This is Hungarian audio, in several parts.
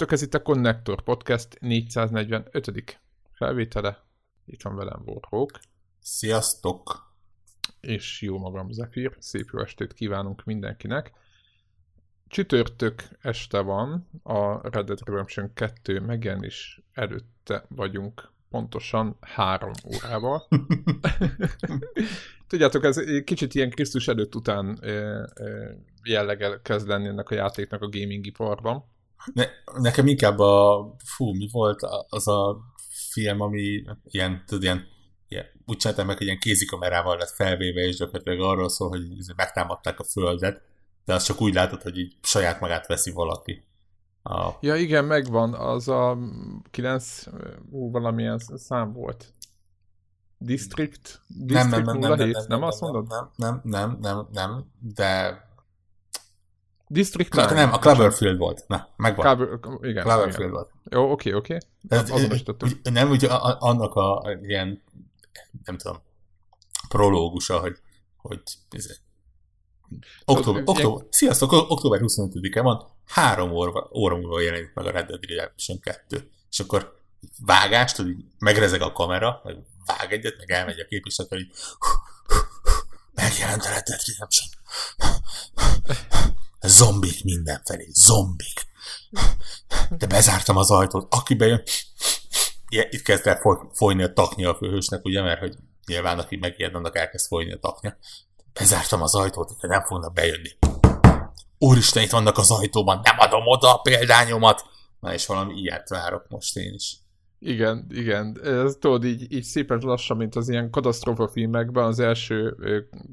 Sziasztok, ez itt a Connector Podcast 445. felvétele. Itt van velem Warhawk. Sziasztok! És jó magam Zephyr. Szép jó estét kívánunk mindenkinek. Csütörtök este van, a Red Dead Redemption 2 megjelenés előtte vagyunk pontosan három órával. Tudjátok, ez kicsit ilyen Krisztus előtt után jellege kezd lenni ennek a játéknak a gaming iparban. Ne, nekem inkább a, fú, mi volt az a film, ami ilyen, tudod, ilyen, ilyen úgy csináltam meg, hogy ilyen kézikamerával lett felvéve, és gyakorlatilag arról szól, hogy megtámadták a földet, de azt csak úgy látod, hogy így saját magát veszi valaki. A... Ja igen, megvan, az a 9, ú, valamilyen szám volt. District? District nem, nem, nem, nem, nem, nem, nem, azt mondod? Nem, nem, nem, nem, nem, de District Cl- Nem, a Cloverfield volt. Na, megvan. Clover, igen, Cloverfield igen. volt. Jó, oké, oké. Azonosítottuk. Nem, úgy annak a, a ilyen, nem tudom, prológusa, hogy, hogy ez, Október, október, sziasztok, október 25-e van, három óra, óra múlva jelenik meg a Red Dead Redemption 2. És akkor vágást, hogy megrezeg a kamera, meg vág egyet, meg elmegy a kép, és akkor így megjelent a Red Dead Redemption. Zombik mindenfelé, zombik. De bezártam az ajtót, aki bejön, itt kezd el folyni a taknya a főhősnek, ugye, mert hogy nyilván aki megijed, annak elkezd folyni a taknya. Bezártam az ajtót, de nem fognak bejönni. Úristen, itt vannak az ajtóban, nem adom oda a példányomat. Na és valami ilyet várok most én is. Igen, igen. Ez tudod, így, így szépen lassan, mint az ilyen katasztrófa filmekben, az első,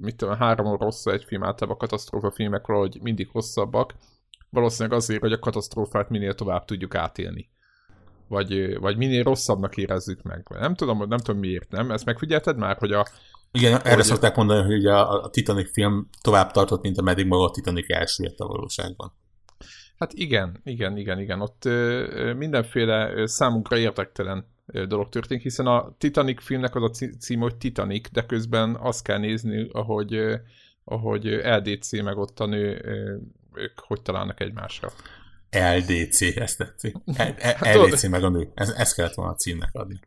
mit tudom, három óra hosszú egy film, általában a katasztrófa filmek valahogy mindig hosszabbak. Valószínűleg azért, hogy a katasztrófát minél tovább tudjuk átélni. Vagy, vagy minél rosszabbnak érezzük meg. Nem tudom, nem tudom miért, nem? Ezt megfigyelted már, hogy a... Igen, erre hogy... szokták mondani, hogy a, a Titanic film tovább tartott, mint ameddig maga a Titanic elsüllyedt a valóságban. Hát igen, igen, igen, igen. Ott ö, mindenféle ö, számunkra érdektelen ö, dolog történik, hiszen a Titanic filmnek az a cím, hogy Titanic, de közben azt kell nézni, ahogy, ö, ahogy LDC meg ott a nő, ö, ők hogy találnak egymásra. LDC, ezt tetszik. LDC hát, meg a nő. Ez, ezt kellett volna a címnek adni.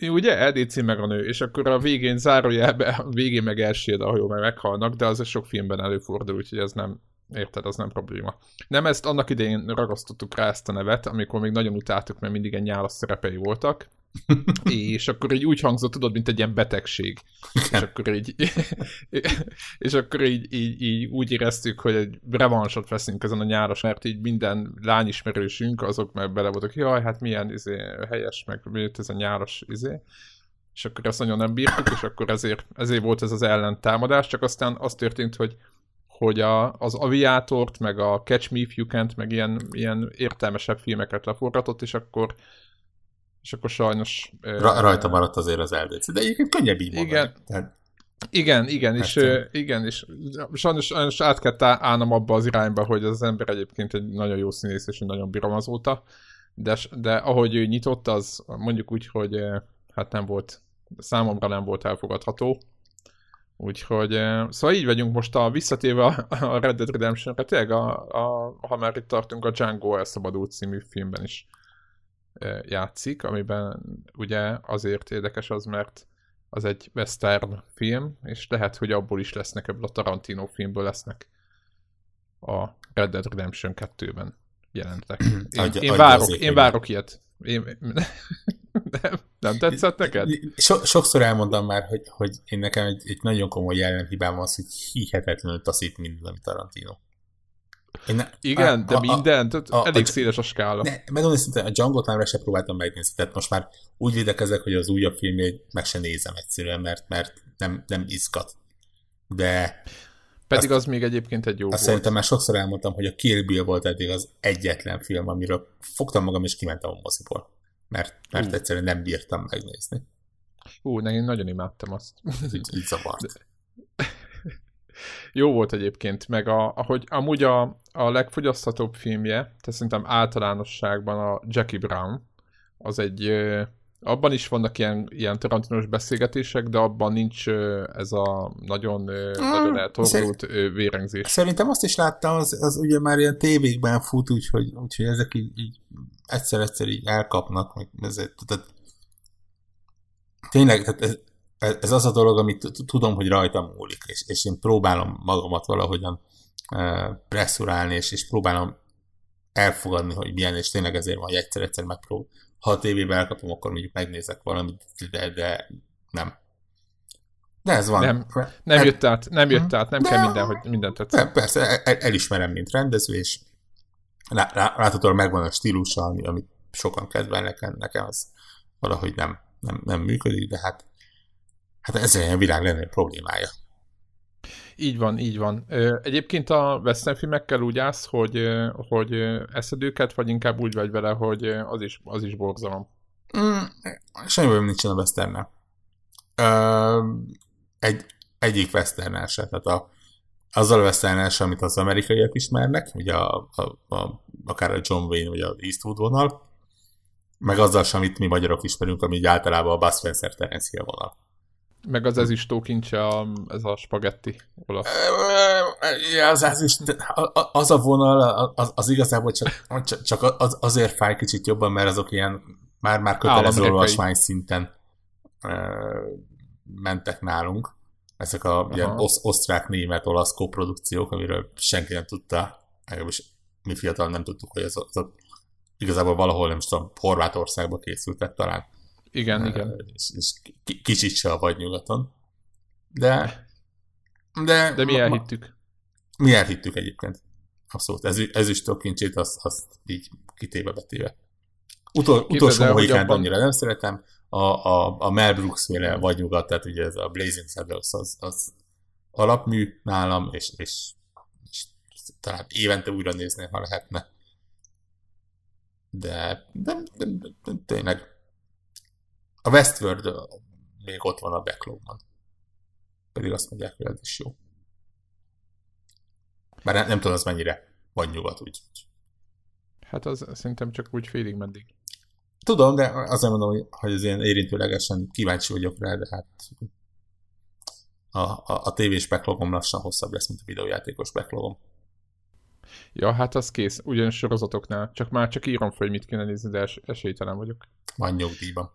Ugye? LDC meg a nő, és akkor a végén zárójelbe, a végén meg elséd, a hajó meg meghalnak, de az sok filmben előfordul, úgyhogy ez nem, Érted, az nem probléma. Nem ezt annak idején ragasztottuk rá ezt a nevet, amikor még nagyon utáltuk, mert mindig egy nyálas szerepei voltak, és akkor így úgy hangzott, tudod, mint egy ilyen betegség. és akkor így, és akkor így, így, így, úgy éreztük, hogy egy revansot veszünk ezen a nyáros, mert így minden lányismerősünk, azok meg bele voltak, jaj, hát milyen izé, helyes, meg miért ez a nyáros izé. És akkor ezt nagyon nem bírtuk, és akkor ezért, ezért volt ez az ellentámadás, csak aztán az történt, hogy hogy a, az aviátort, meg a Catch Me If You Can't, meg ilyen, ilyen értelmesebb filmeket leforgatott, és akkor és akkor sajnos... Ra- rajta maradt azért az LDC, de egyébként könnyebb így igen, tehát... Igen, igen, és, igen, és sajnos, sajnos át kellett állnom abba az irányba, hogy az ember egyébként egy nagyon jó színész, és nagyon bírom azóta, de, de ahogy ő nyitott, az mondjuk úgy, hogy hát nem volt, számomra nem volt elfogadható, Úgyhogy, szóval így vagyunk most a visszatérve a Red Dead Redemption-re, tényleg a, a, ha már itt tartunk, a Django elszabadult című filmben is játszik, amiben ugye azért érdekes az, mert az egy western film, és lehet, hogy abból is lesznek, ebből a Tarantino filmből lesznek a Red Dead Redemption 2-ben jelentek. Én, én, várok, én várok ilyet. Én, nem, nem tetszett neked? So, sokszor elmondom már, hogy, hogy én nekem egy, egy nagyon komoly jellemhibám az, hogy hihetetlenül taszít minden, amit Tarantino. Én ne, Igen, a, de a, minden, a, a, elég a, széles a skála. Ne, megmondom szinte, a Django-t már sem próbáltam megnézni, tehát most már úgy védekezek, hogy az újabb filmjét meg se nézem egyszerűen, mert, mert nem, nem izgat. De pedig azt, az még egyébként egy jó azt volt. Szerintem már sokszor elmondtam, hogy a Kill Bill volt eddig az egyetlen film, amiről fogtam magam és kimentem a moziból. Mert, mert egyszerűen nem bírtam megnézni. Ú, én nagyon imádtam azt. Ez így, így zavart. De... Jó volt egyébként, meg a, ahogy amúgy a, a legfogyaszthatóbb filmje, tehát szerintem általánosságban a Jackie Brown, az egy abban is vannak ilyen, ilyen tarantinos beszélgetések, de abban nincs ez a nagyon, mm, nagyon eltorgult vérengzés. Szerintem azt is láttam, az, az ugye már ilyen tévékben fut, úgyhogy, úgyhogy ezek így, így egyszer-egyszer így elkapnak, meg ezért, tehát tényleg, tehát ez, ez az a dolog, amit tudom, hogy rajtam múlik, és, és én próbálom magamat valahogyan presszurálni, és, és próbálom elfogadni, hogy milyen, és tényleg ezért van, hogy egyszer-egyszer megpróbálom. Ha a tévébe elkapom, akkor mondjuk megnézek valamit, de, de nem. De ez van. Nem, nem jött át, nem jött át, nem de, kell minden, hogy mindent tetszett. Persze, el, elismerem, mint rendező, és láthatóan megvan a stílusa, ami, amit sokan kedvelnek, nekem az valahogy nem, nem, nem működik, de hát, hát ez egy világ lenne problémája. Így van, így van. Egyébként a western filmekkel úgy állsz, hogy, hogy eszed őket, vagy inkább úgy vagy vele, hogy az is, az is borzalom? Mm, semmi bajom nincsen a western egy, egyik western se, tehát a, azzal a western amit az amerikaiak ismernek, ugye a, a, a, akár a John Wayne, vagy a Eastwood vonal, meg azzal sem, amit mi magyarok ismerünk, ami általában a Buzz Spencer Terence vonal. Meg az ezüstó kincse, a, ez a spagetti olasz. Ja, az, az, az a vonal, az, az igazából csak, csak az, azért fáj kicsit jobban, mert azok ilyen már-már kötelező olvasmány szinten mentek nálunk. Ezek a ilyen osz, osztrák, német, olasz koprodukciók, amiről senki nem tudta, legalábbis mi fiatal nem tudtuk, hogy ez, az, igazából valahol, nem is tudom, Horvátországba készültek talán. Igen, igen. És, és kicsit se a vagy nyugaton. De, de, de mi elhittük. Ma, mi elhittük egyébként. Abszolút. Ez, ez is kincsét, azt, azt így kitéve betéve. Utol, utolsó mohikát abban... annyira nem szeretem. A, a, a Mel Brooks féle vagy nyugat, tehát ugye ez a Blazing Saddles az, az alapmű nálam, és, és, és talán évente újra nézni, ha lehetne. De, de, de, de, de tényleg a Westworld még ott van a backlogban. Pedig azt mondják, hogy ez is jó. Bár nem, nem tudom, az mennyire vagy nyugat, úgy. Hát az szerintem csak úgy félig meddig. Tudom, de azért mondom, hogy, az ilyen érintőlegesen kíváncsi vagyok rá, de hát a, a, a tévés backlogom lassan hosszabb lesz, mint a videójátékos backlogom. Ja, hát az kész, ugyan sorozatoknál. Csak már csak írom fel, hogy mit kéne nézni, de es- esélytelen vagyok. Van nyugdíjban.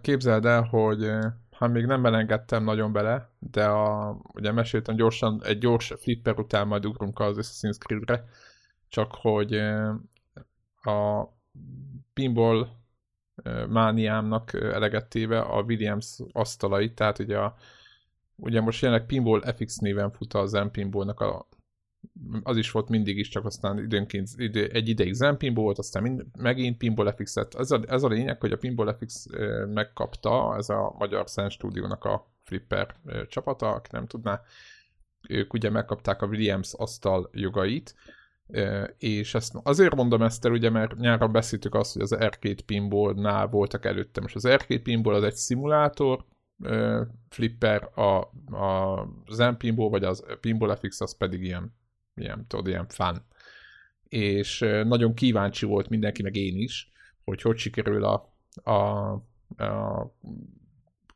Képzeld el, hogy ha még nem belengedtem nagyon bele, de a, ugye meséltem gyorsan, egy gyors flipper után majd ugrunk az Assassin's Creed-re, csak hogy a pinball mániámnak elegettéve a Williams asztalai, tehát ugye a, ugye most jelenleg Pinball FX néven fut a Zen Pinballnak a az is volt mindig is, csak aztán időnként idő, egy ideig Zen Pinball volt, aztán mind, megint Pinball FX lett. Ez a, ez a lényeg, hogy a Pinball FX megkapta, ez a Magyar Szent Stúdiónak a Flipper csapata, aki nem tudná, ők ugye megkapták a Williams asztal jogait, és ezt azért mondom ezt el, ugye, mert nyáron beszéltük azt, hogy az Arcade Pinball-nál voltak előttem, és az Arcade Pinball az egy szimulátor, flipper, a, a Zen Pinball, vagy az Pinball FX, az pedig ilyen ilyen, tudod, ilyen fun. És nagyon kíváncsi volt mindenki, meg én is, hogy hogy sikerül a, a, a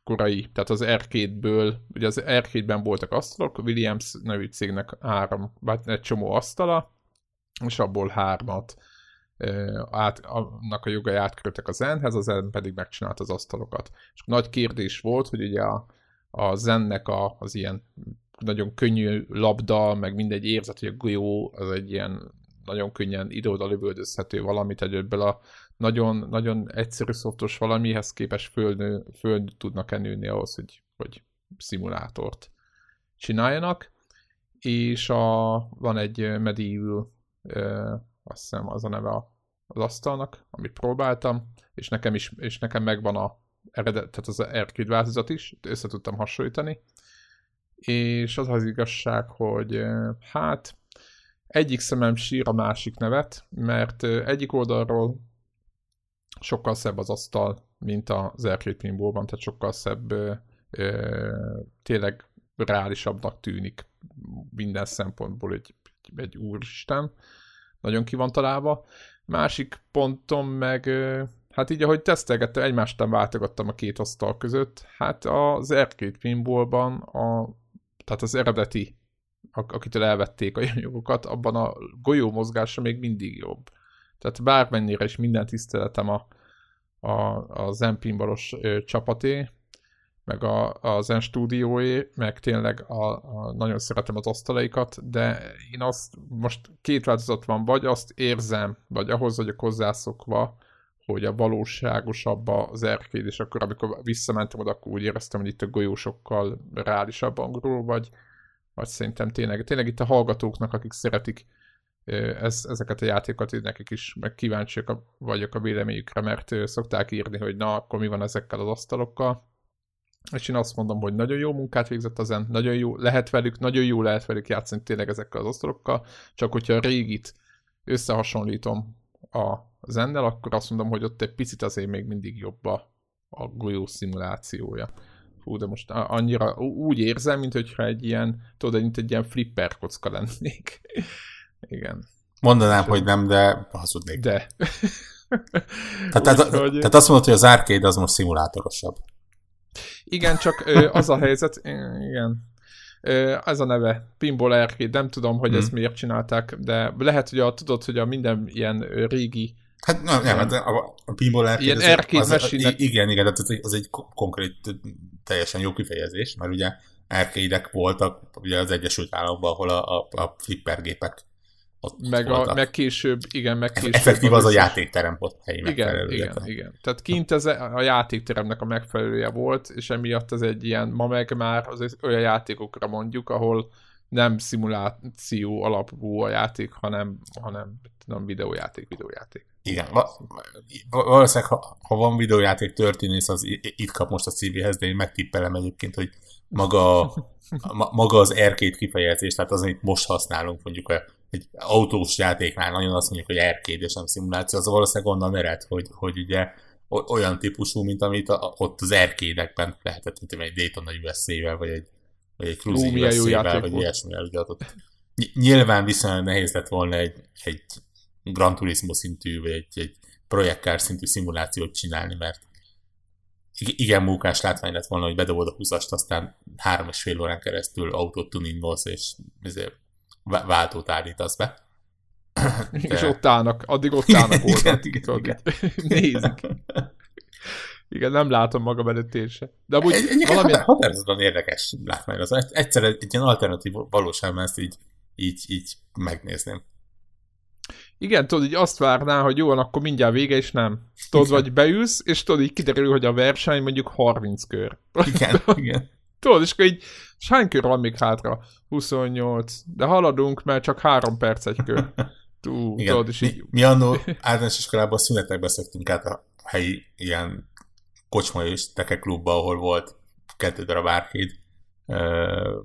korai, tehát az arcade-ből, ugye az arcade-ben voltak asztalok, Williams nevű cégnek három, vagy egy csomó asztala, és abból hármat át, annak a jogai átkörültek a Zenhez, az Zen pedig megcsinált az asztalokat. És nagy kérdés volt, hogy ugye a, a Zennek a, az ilyen nagyon könnyű labda, meg mindegy érzet, hogy a golyó az egy ilyen nagyon könnyen ide-oda lövöldözhető valamit, egy ebből a nagyon, nagyon egyszerű szoftos valamihez képes föl, föl tudnak enülni ahhoz, hogy, hogy szimulátort csináljanak. És a, van egy Medieval, azt hiszem az a neve az asztalnak, amit próbáltam, és nekem, is, és nekem megvan a eredet, tehát az Arcade változat is, össze tudtam hasonlítani, és az az igazság, hogy hát egyik szemem sír a másik nevet, mert egyik oldalról sokkal szebb az asztal, mint az Arcade Pinballban, tehát sokkal szebb, tényleg reálisabbnak tűnik minden szempontból egy, egy úristen. Nagyon ki van találva. Másik pontom meg, Hát így, ahogy tesztelgettem, egymástán váltogattam a két asztal között, hát az Arcade Pinballban, a, tehát az eredeti, akitől elvették a jogokat, abban a golyó mozgása még mindig jobb. Tehát bármennyire is minden tiszteletem a, a, a Zen Pinballos csapaté, meg a, a Zen stúdióé, meg tényleg a, a, nagyon szeretem az asztalaikat, de én azt most két változat van, vagy azt érzem, vagy ahhoz vagyok hozzászokva, hogy a valóságosabb az erkéd, és akkor amikor visszamentem oda, akkor úgy éreztem, hogy itt a golyósokkal reálisabb angolul, vagy, vagy szerintem tényleg, tényleg itt a hallgatóknak, akik szeretik ez, ezeket a játékokat, nekik is meg kíváncsiak vagyok a véleményükre, mert szokták írni, hogy na, akkor mi van ezekkel az asztalokkal. És én azt mondom, hogy nagyon jó munkát végzett ezen, nagyon jó lehet velük, nagyon jó lehet velük játszani tényleg ezekkel az asztalokkal, csak hogyha a régit összehasonlítom a zennel, akkor azt mondom, hogy ott egy picit azért még mindig jobb a, a golyó szimulációja. Fú, de most annyira úgy érzem, mint hogyha egy ilyen, tudod, mint egy ilyen flipper kocka lennék. Igen. Mondanám, hogy nem, de hazudnék. De. tehát, tehát, tehát azt mondod, hogy az arcade az most szimulátorosabb. Igen, csak az a helyzet, igen, ez a neve, Pinball Arcade, nem tudom, hogy hmm. ezt miért csinálták, de lehet, hogy a, tudod, hogy a minden ilyen régi Hát nem, nem, hát a, a pinball arcade, ilyen arcade az, az, Igen, igen, tehát az egy, az egy konkrét, teljesen jó kifejezés, mert ugye arcade voltak ugye az Egyesült Államokban, ahol a, a, a flippergépek ott meg, a, meg később, igen, meg később. Effektív az, az a játékterem volt helyi igen, igen, igen. Tehát kint ez a játékteremnek a megfelelője volt, és emiatt ez egy ilyen, ma meg már az olyan játékokra mondjuk, ahol nem szimuláció alapú a játék, hanem, hanem tudom, videójáték, videójáték. Igen, valószínűleg, ha, ha van videójáték történész, az itt kap most a CV-hez, de én megtippelem egyébként, hogy maga, maga az R2 kifejezés, tehát az, amit most használunk, mondjuk a egy autós játéknál nagyon azt mondjuk, hogy arcade és nem szimuláció, az valószínűleg onnan ered, hogy, hogy ugye olyan típusú, mint amit a, ott az erkédekben lehetett, mint egy Daytona USA-vel, vagy egy, vagy egy Cruising USA-vel, vagy ilyesmivel. Ugye ott nyilván viszonylag nehéz lett volna egy, egy Gran Turismo szintű, vagy egy, egy projektkár szintű szimulációt csinálni, mert igen munkás látvány lett volna, hogy bedobod a 20 aztán három és fél órán keresztül autót tuningolsz, és ezért váltót állítasz be. De... És ott állnak, addig ott állnak oldalt. igen, igen, igen. Nézik. Igen, nem látom magam előtt én se. De amúgy egy, valamilyen... határozottan érdekes látmány. Az egyszer egy ilyen alternatív valóságban ezt így, így, így megnézném. Igen, tudod, így azt várná, hogy jó, akkor mindjárt vége, és nem. Tudod, vagy beülsz, és tudod, így kiderül, hogy a verseny mondjuk 30 kör. Igen, igen. Tudod, és akkor így, és hány kör van még hátra? 28. De haladunk, mert csak három perc egy kör. Tú, Igen. tudod, és így... Mi, mi annó általános iskolában szünetekbe szöktünk át a helyi ilyen kocsma és tekeklubba, ahol volt kettő darab árkéd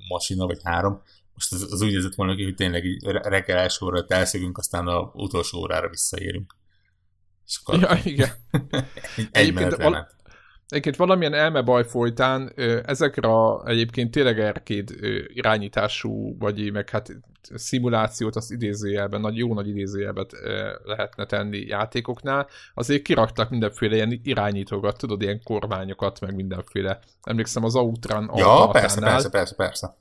masina, vagy három. Most az, az úgy nézett volna hogy tényleg így reggel első óra elszögünk, aztán a utolsó órára visszaérünk. És akkor ja, igen. egy val- Egyébként valamilyen elmebaj folytán ezekre a, egyébként tényleg erkéd irányítású, vagy meg hát szimulációt az idézőjelben, nagy, jó nagy idézőjelben lehetne tenni játékoknál, azért kiraktak mindenféle ilyen irányítókat, tudod, ilyen kormányokat, meg mindenféle. Emlékszem az Outrun Ja, persze, persze, persze, persze.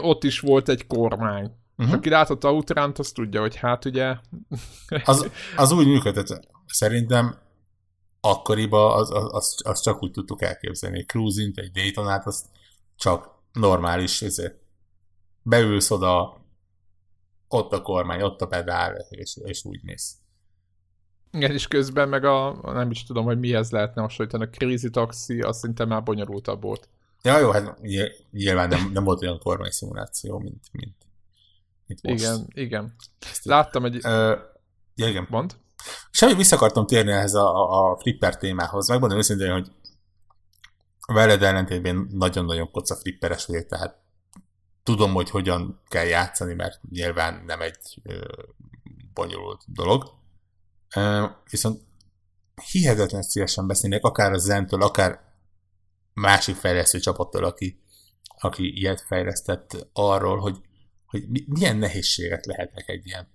Ott is volt egy kormány. Uh-huh. Aki látott Outrun-t, az tudja, hogy hát ugye... az, az úgy működött. Szerintem akkoriban az, az, az, az csak úgy tudtuk elképzelni. Egy cruising egy Daytonát, az csak normális, ezért beülsz oda, ott a kormány, ott a pedál, és, és úgy mész. Igen, és közben meg a, nem is tudom, hogy mihez lehetne hasonlítani, a Crazy Taxi, azt szinte már bonyolultabb volt. Ja, jó, hát nyilván nem, nem volt olyan kormány szimuláció, mint, mint, mint most. Igen, igen. Láttam egy... Uh, ja, igen. Mond? Semmi vissza akartam térni ehhez a, a flipper témához. Megmondom őszintén, hogy veled ellentétben nagyon-nagyon koca flipperes vagyok, tehát tudom, hogy hogyan kell játszani, mert nyilván nem egy ö, bonyolult dolog. Ö, viszont hihetetlen szívesen beszélnék, akár a Zentől, akár másik fejlesztő csapattól, aki, aki ilyet fejlesztett arról, hogy, hogy milyen nehézségek lehetnek egy ilyen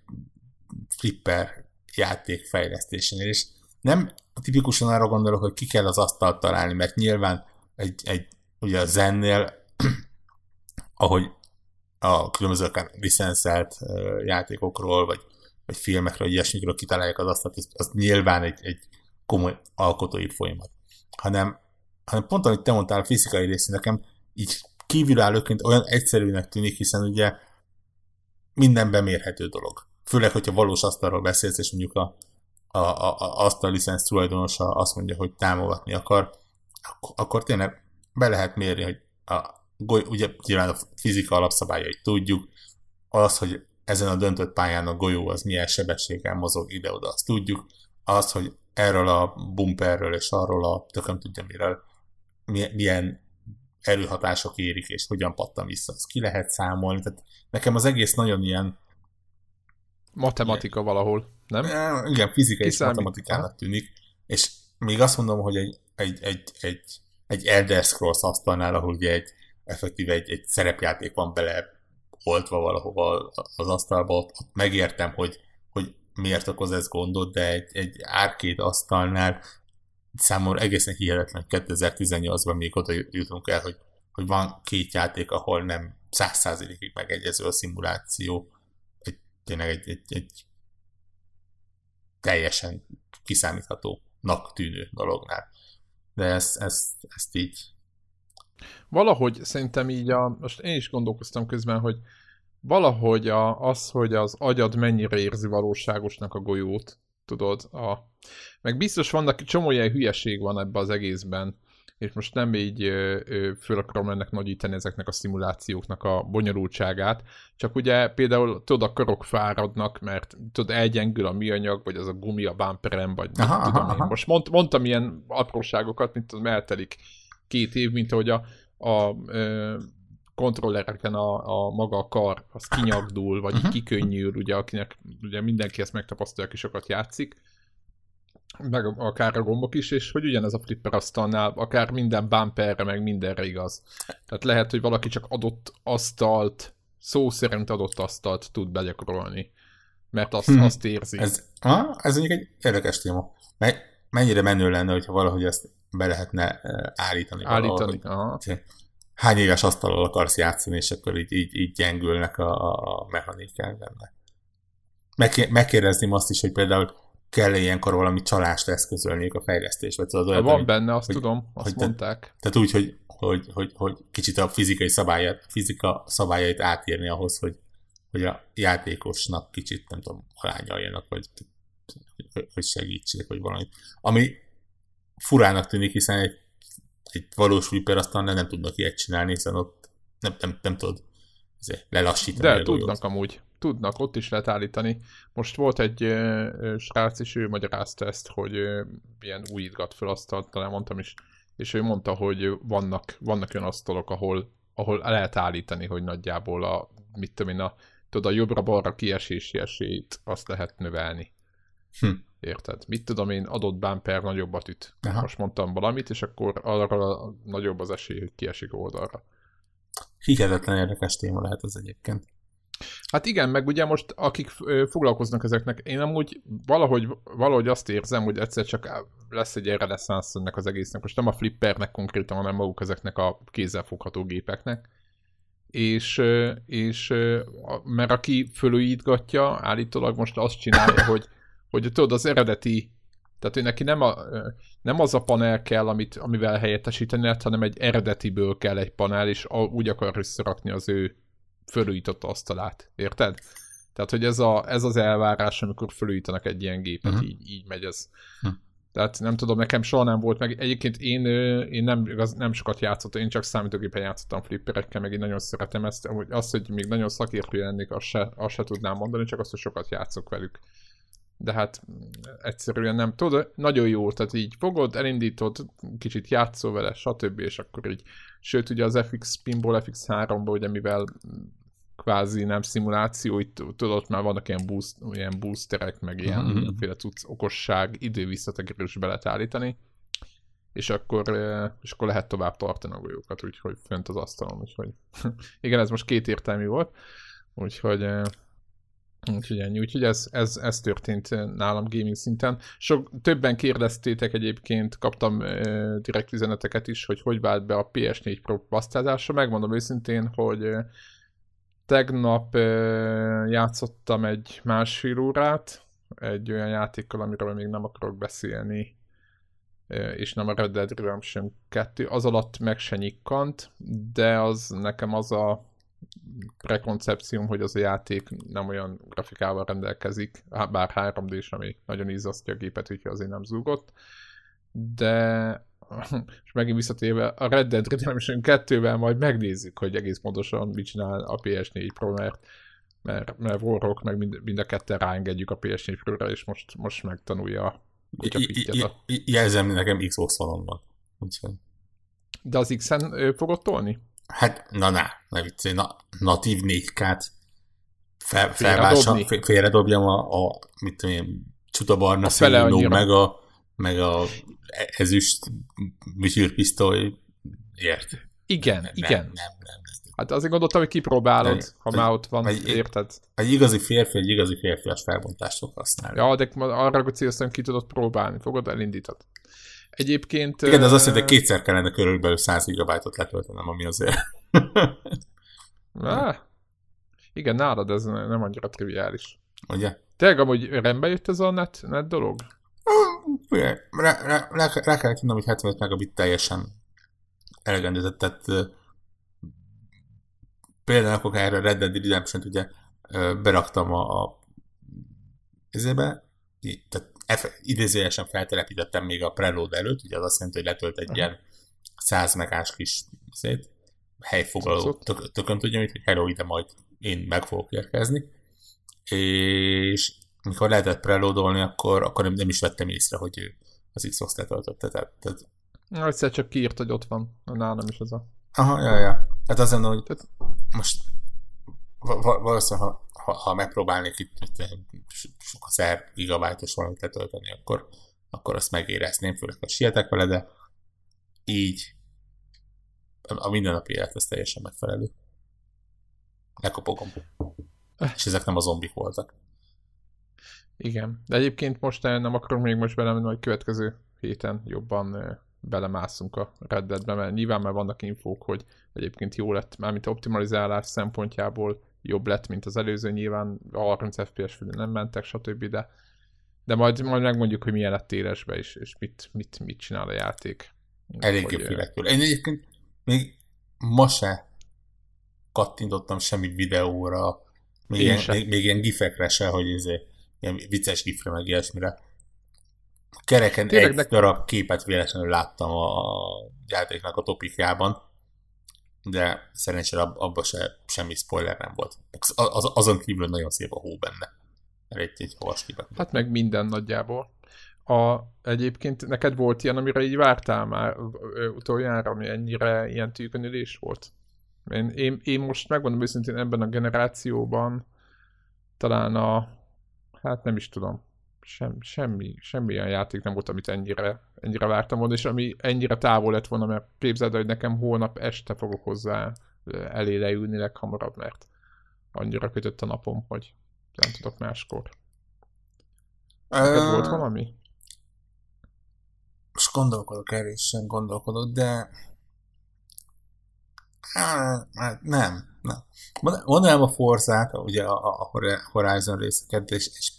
flipper játék fejlesztésénél, és nem tipikusan arra gondolok, hogy ki kell az asztalt találni, mert nyilván egy, egy ugye a zennél, ahogy a különböző akár licenszelt játékokról, vagy, vagy filmekről, vagy ilyesmikről kitalálják az asztalt, az, az nyilván egy, egy komoly alkotói folyamat. Hanem, hanem pont amit te mondtál, a fizikai rész nekem így kívülállóként olyan egyszerűnek tűnik, hiszen ugye minden bemérhető dolog. Főleg, hogyha valós asztalról beszélsz, és mondjuk a, a, a, a azt a licensz tulajdonosa azt mondja, hogy támogatni akar, akkor, akkor tényleg be lehet mérni, hogy a, ugye nyilván a fizika alapszabályait tudjuk, az, hogy ezen a döntött pályán a golyó az milyen sebességgel mozog ide-oda, azt tudjuk, az, hogy erről a bumperről és arról a tököm tudja miről milyen erőhatások érik, és hogyan pattan vissza, azt ki lehet számolni. Tehát nekem az egész nagyon ilyen Matematika valahol, nem? Igen, fizika és matematikának tűnik. És még azt mondom, hogy egy, egy, egy, egy, egy Elder Scrolls asztalnál, ahol ugye egy effektíve egy, egy szerepjáték van bele oltva valahova az asztalba, ott, ott megértem, hogy, hogy miért okoz ez gondot, de egy, egy árkét asztalnál számomra egészen hihetetlen 2018-ban még oda jutunk el, hogy, hogy van két játék, ahol nem száz százalékig megegyező a szimuláció, tényleg egy, egy, egy teljesen kiszámíthatónak tűnő dolognál. De ezt, ezt, ezt így Valahogy szerintem így a, most én is gondolkoztam közben, hogy valahogy a, az, hogy az agyad mennyire érzi valóságosnak a golyót, tudod, a, meg biztos vannak, csomó ilyen hülyeség van ebbe az egészben, és most nem így föl akarom ennek nagyítani ezeknek a szimulációknak a bonyolultságát, csak ugye például tudod, a karok fáradnak, mert tudod, elgyengül a műanyag, vagy az a gumi a bumperem, vagy aha, tudom aha, én. Most mond, mondtam ilyen apróságokat, mint tudom, eltelik két év, mint ahogy a, a ö, kontrollereken a, a maga a kar, az kinyagdul, vagy uh-huh. kikönnyűl, ugye, akinek ugye mindenki ezt megtapasztalja, aki sokat játszik, meg akár a gombok is, és hogy ugyanez a flipper asztalnál, akár minden bumperre, meg mindenre igaz. Tehát lehet, hogy valaki csak adott asztalt, szó szerint adott asztalt tud begyakorolni, mert azt, hmm. azt érzi. Ez, ha, ez mondjuk egy érdekes téma. Mennyire menő lenne, hogyha valahogy ezt be lehetne állítani. Állítani, aha. Hány éves asztalról akarsz játszani, és akkor így, így, így gyengülnek a, a mechanikák benne. megkérdezném azt is, hogy például kell ilyenkor valami csalást eszközölniük a fejlesztésbe. Tudod, olyan, Van hogy, benne, azt hogy, tudom, azt hogy mondták. Te, tehát úgy, hogy, hogy, hogy, hogy kicsit a fizikai szabályát, fizika szabályait átírni ahhoz, hogy, hogy a játékosnak kicsit, nem tudom, alányaljanak, vagy hogy segítsék, vagy valami. Ami furának tűnik, hiszen egy, egy valós Reaper aztán nem, nem tudnak ilyet csinálni, hiszen ott nem, nem, nem tudod lelassítani. De tudnak amúgy. Tudnak, ott is lehet állítani. Most volt egy uh, srác, és ő magyarázta ezt, hogy uh, ilyen újítgat fel asztalt, talán mondtam is, és ő mondta, hogy vannak, vannak olyan asztalok, ahol, ahol lehet állítani, hogy nagyjából a, mit tudom én, a, tudod, a jobbra-balra kiesési esélyt azt lehet növelni. Hm. Érted? Mit tudom én, adott bumper nagyobbat üt. Aha. Most mondtam valamit, és akkor arra nagyobb az esély, hogy kiesik oldalra. Hihetetlen érdekes téma lehet az egyébként. Hát igen, meg ugye most akik foglalkoznak ezeknek, én amúgy valahogy, valahogy azt érzem, hogy egyszer csak lesz egy reneszánsz ennek az egésznek. Most nem a flippernek konkrétan, hanem maguk ezeknek a kézzelfogható gépeknek. És, és mert aki fölújítgatja, állítólag most azt csinálja, hogy hogy tudod, az eredeti, tehát ő neki nem, a, nem az a panel kell, amit, amivel helyettesíteni lehet, hanem egy eredetiből kell egy panel, és úgy akar összerakni az ő fölújított asztalát. Érted? Tehát, hogy ez, a, ez az elvárás, amikor fölújítanak egy ilyen gépet, uh-huh. így, így megy ez. Uh-huh. Tehát nem tudom, nekem soha nem volt meg. Egyébként én, én nem, igaz, nem sokat játszottam, én csak számítógépen játszottam flipperekkel, meg én nagyon szeretem ezt. Hogy azt, hogy még nagyon szakértő lennék, azt se, azt se tudnám mondani, csak azt, hogy sokat játszok velük de hát egyszerűen nem. Tudod, nagyon jó, tehát így fogod, elindítod, kicsit játszol vele, stb. és akkor így, sőt ugye az FX Pinball FX3-ban, ugye mivel kvázi nem szimuláció, itt tudod, már vannak ilyen, boost, ilyen boosterek, meg ilyen mm-hmm. mindenféle cucc, okosság, idővisszatekerős be lehet állítani, és akkor, és akkor lehet tovább tartani a golyókat, úgyhogy fönt az asztalon, úgyhogy igen, ez most két értelmű volt, úgyhogy Úgyhogy ennyi. Úgyhogy ez, ez, ez történt nálam gaming szinten. Sok, többen kérdeztétek egyébként, kaptam uh, direkt üzeneteket is, hogy hogy vált be a PS4 Pro basztázása. Megmondom őszintén, hogy uh, tegnap játszottam egy másfél órát, egy olyan játékkal, amiről még nem akarok beszélni, és nem a Red Dead Redemption 2, az alatt meg se nyikkant, de az nekem az a prekoncepcióm, hogy az a játék nem olyan grafikával rendelkezik, bár 3D-s, ami nagyon izzasztja a gépet, úgyhogy azért nem zúgott. De és megint visszatérve a Red Dead Redemption 2-vel majd megnézzük, hogy egész pontosan mit csinál a PS4 Pro, mert mert, mert Warrock meg mind, mind a ketten ráengedjük a PS4 Pro-ra, és most, most megtanulja a Jelzem, nekem Xbox van van. De az X-en fogod tolni? Hát, na, na, ne viccelj, na, natív 4K-t fel, felvással, félredobjam a, a, mit tudom én, csutabarna színű, meg a, meg a ezüst műsűrpisztoly, ért? Igen, nem, igen. Nem, nem, nem. Hát azért gondoltam, hogy kipróbálod, de, ha már ott van, egy, érted? Egy igazi férfi, egy igazi férfias felbontást fog használni. Ja, de arra célztam, ki tudod próbálni, fogod, elindítod. Egyébként... Igen, de az azt jelenti, hogy kétszer kellene körülbelül 100 GB-ot letöltenem, ami azért... ah, igen, nálad ez nem annyira triviális. Ugye? Tényleg amúgy rendbe jött ez a net, net dolog? Rá, rá, rá, rá kell tudnom, hogy 75 megabit teljesen elegendő, tehát például akkor erre Red Dead Redemption-t ugye beraktam a, a ezébe, tehát idézőjelesen feltelepítettem még a preload előtt, ugye az azt jelenti, hogy letölt egy ilyen 100 megás kis szét, helyfoglaló tök, tökön tudja, hogy hello, ide majd én meg fogok érkezni, és amikor lehetett preloadolni, akkor, akkor nem is vettem észre, hogy az Xbox letöltötte. Tehát, tehát... Egyszer csak kiírt, hogy ott van. Nálam is az a... Aha, ja, ja. Hát az hogy tehát... most valószínűleg, ha ha, ha megpróbálnék itt, itt sok ezer gigabájtos valamit letölteni, akkor, akkor azt megérezném, főleg ha sietek vele, de így a mindennapi élet ez teljesen megfelelő. Lekopogom. És ezek nem a zombik voltak. Igen, de egyébként most nem akarok még most belemenni, hogy következő héten jobban belemászunk a Red Deadbe, mert nyilván már vannak infók, hogy egyébként jó lett, mármint optimalizálás szempontjából jobb lett, mint az előző, nyilván a 30 FPS fölé nem mentek, stb. De, de majd, majd megmondjuk, hogy milyen lett élesbe is, és mit, mit, mit csinál a játék. Elég jó félek tőle. Én egyébként még ma se kattintottam semmi videóra, még, ilyen, még, még ilyen gifekre se, hogy ez ilyen vicces gifre, meg ilyesmire. Kereken Tényleg, egy de... darab képet véletlenül láttam a játéknak a topikjában, de szerencsére abban se semmi spoiler nem volt. Az, azon kívül nagyon szép a hó benne. Egy, egy havas képet. Hát meg minden nagyjából. A, egyébként neked volt ilyen, amire így vártál már utoljára, ami ennyire ilyen tűkönülés volt? Én, én, én most megmondom őszintén ebben a generációban talán a, hát nem is tudom, sem, semmi, semmi olyan játék nem volt, amit ennyire, ennyire vártam volna, és ami ennyire távol lett volna, mert képzeld, hogy nekem holnap este fogok hozzá elé leülni leghamarabb, mert annyira kötött a napom, hogy nem tudok máskor. Neked volt valami? Most gondolkodok, sem gondolkodok, de hát nem, nem. Mondanám a Forzát, ugye a, a Horizon részeket, és, és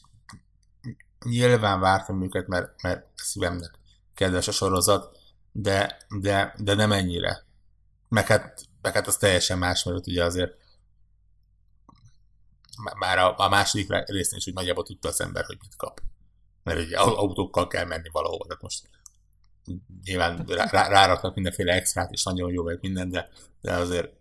nyilván vártam őket, mert, mert szívemnek kedves a sorozat, de, de, de nem ennyire. Meg hát, meg hát az teljesen más, mert ugye azért már a, a második részén is úgy nagyjából tudta az ember, hogy mit kap. Mert ugye autókkal kell menni valahova, tehát most nyilván rá, ráraknak mindenféle extrát, és nagyon jó meg minden, de, de azért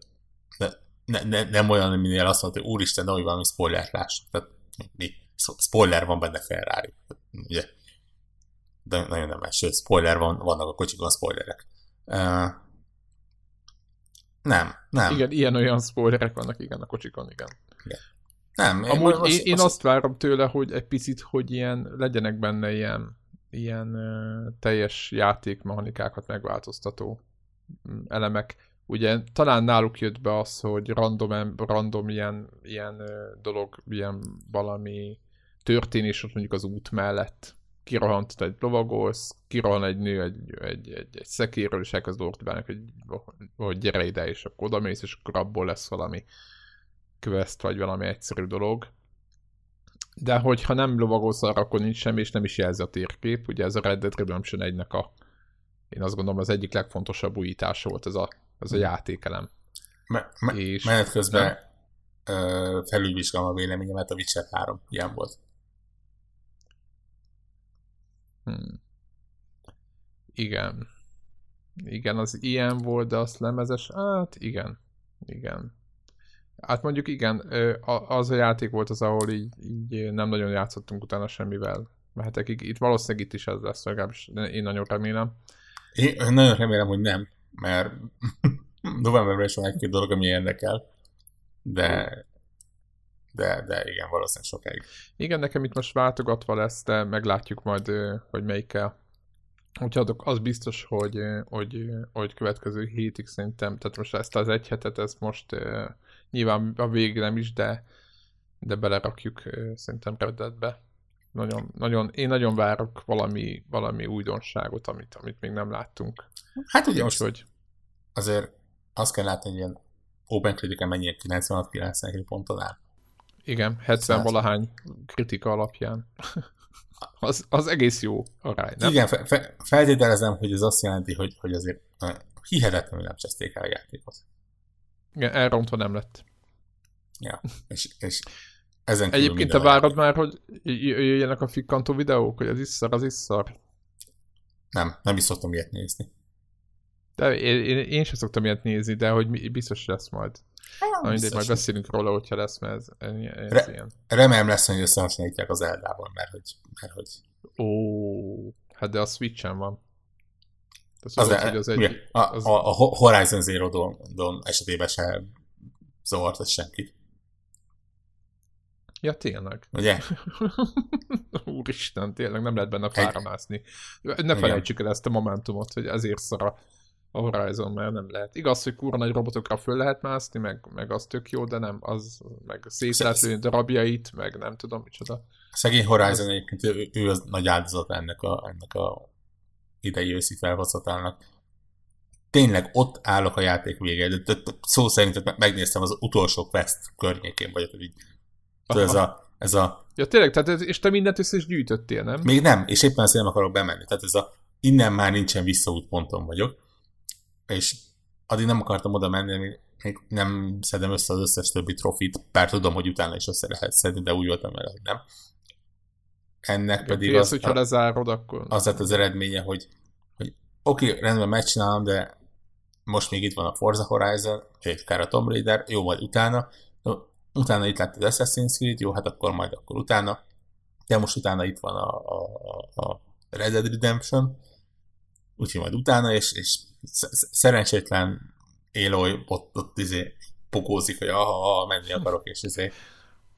de, ne, ne, nem olyan, minél azt mondta, hogy úristen, de hogy valami spoiler láss. Tehát mi? spoiler van benne Ferrari. Ugye? De nagyon nem más. Sőt, spoiler van, vannak a kocsikon spoilerek. Uh, nem, nem. Igen, ilyen-olyan spoilerek vannak, igen, a kocsikon, igen. igen. Nem, én Amúgy most, én, én most... azt várom tőle, hogy egy picit, hogy ilyen, legyenek benne ilyen, ilyen uh, teljes játékmechanikákat megváltoztató mm, elemek. ugye talán náluk jött be az, hogy random, random ilyen, ilyen dolog, ilyen valami történés ott mondjuk az út mellett kirohant egy lovagolsz, kirohan egy nő egy, egy, egy, egy szekéről, és elkezd ordibálni, hogy, hogy gyere ide, és akkor oda és akkor abból lesz valami quest, vagy valami egyszerű dolog. De hogyha nem lovagolsz arra, akkor nincs semmi, és nem is jelzi a térkép. Ugye ez a Red Dead Redemption 1 a én azt gondolom az egyik legfontosabb újítása volt ez a, ez a hmm. játékelem. Me, me, és menet közben felülvizsgálom a véleményemet, a Witcher 3 ilyen volt. Hmm. Igen. Igen, az ilyen volt, de azt lemezes, hát igen. Igen. Hát mondjuk igen, az a játék volt az, ahol így, így nem nagyon játszottunk utána semmivel. Mehetekig. Itt valószínűleg itt is ez lesz, legalábbis én nagyon remélem. Én nagyon remélem, hogy nem, mert novemberben is van egy-két dolog, ami érdekel, de de, de igen, valószínűleg sokáig. Igen, nekem itt most váltogatva lesz, de meglátjuk majd, hogy melyikkel. Úgyhogy az biztos, hogy, hogy, hogy következő hétig szerintem, tehát most ezt az egy hetet, ezt most nyilván a végig nem is, de, de belerakjuk szerintem Redditbe. Nagyon, nagyon, én nagyon várok valami, valami újdonságot, amit, amit még nem láttunk. Hát ugye most, hogy azért azt kell látni, hogy ilyen Open Critic mennyire 96-97 ponton áll. Igen, 70 valahány kritika alapján. az, az egész jó arány, nem? Igen, fe, fe, feltételezem, hogy ez azt jelenti, hogy, hogy azért hihetetlenül nem cseszték el a játékot. Igen, elrontva nem lett. Ja, és, és ezen Egyébként te várod már, hogy jöjjenek a fikkantó videók, hogy az is szar, az is szar? Nem, nem is szoktam ilyet nézni. De én, én, én sem szoktam ilyet nézni, de hogy biztos lesz majd. Na mindegy, majd beszélünk róla, hogyha lesz, mert ez, ez Re- ilyen. Remélem lesz, hogy összehasonlítják az Eldával, mert hogy... Mert hogy... Ó, hát de a Switch-en van. Az, az, az, az egy, a, az... a, a Horizon Zero Dawn esetében se zavart ez senkit. Ja, tényleg. Ugye? Úristen, tényleg nem lehet benne fára mászni. Ne felejtsük el ezt a momentumot, hogy ezért szar a, a Horizon, mert nem lehet. Igaz, hogy kurva nagy robotokra föl lehet mászni, meg, meg az tök jó, de nem, az meg szét lehet lőni darabjait, meg nem tudom micsoda. Szegény Horizon az... egyébként, ő, ő az nagy áldozat ennek a, ennek a idei őszi felhozatának. Tényleg ott állok a játék de szó szerint megnéztem az utolsó quest környékén, vagy hogy így ez a, ez a... Ja tényleg, tehát ez, és te mindent össze is gyűjtöttél, nem? Még nem, és éppen azért nem akarok bemenni. Tehát ez a innen már nincsen visszaút ponton vagyok, és addig nem akartam oda menni, még, még nem szedem össze az összes többi trofit, bár tudom, hogy utána is össze lehet szedni, de úgy voltam vele, hogy nem. Ennek ja, pedig az, hogyha lezárod, akkor... az lett az eredménye, hogy, hogy oké, okay, rendben megcsinálom, de most még itt van a Forza Horizon, egy akár a Tomb Raider, jó, majd utána, utána itt lett az Assassin's Creed, jó, hát akkor majd akkor utána, de most utána itt van a, a, a Red Dead Redemption, úgyhogy majd utána, és, és szerencsétlen Éloy ott, ott izé pokózik, hogy aha, aha, menni akarok, és izé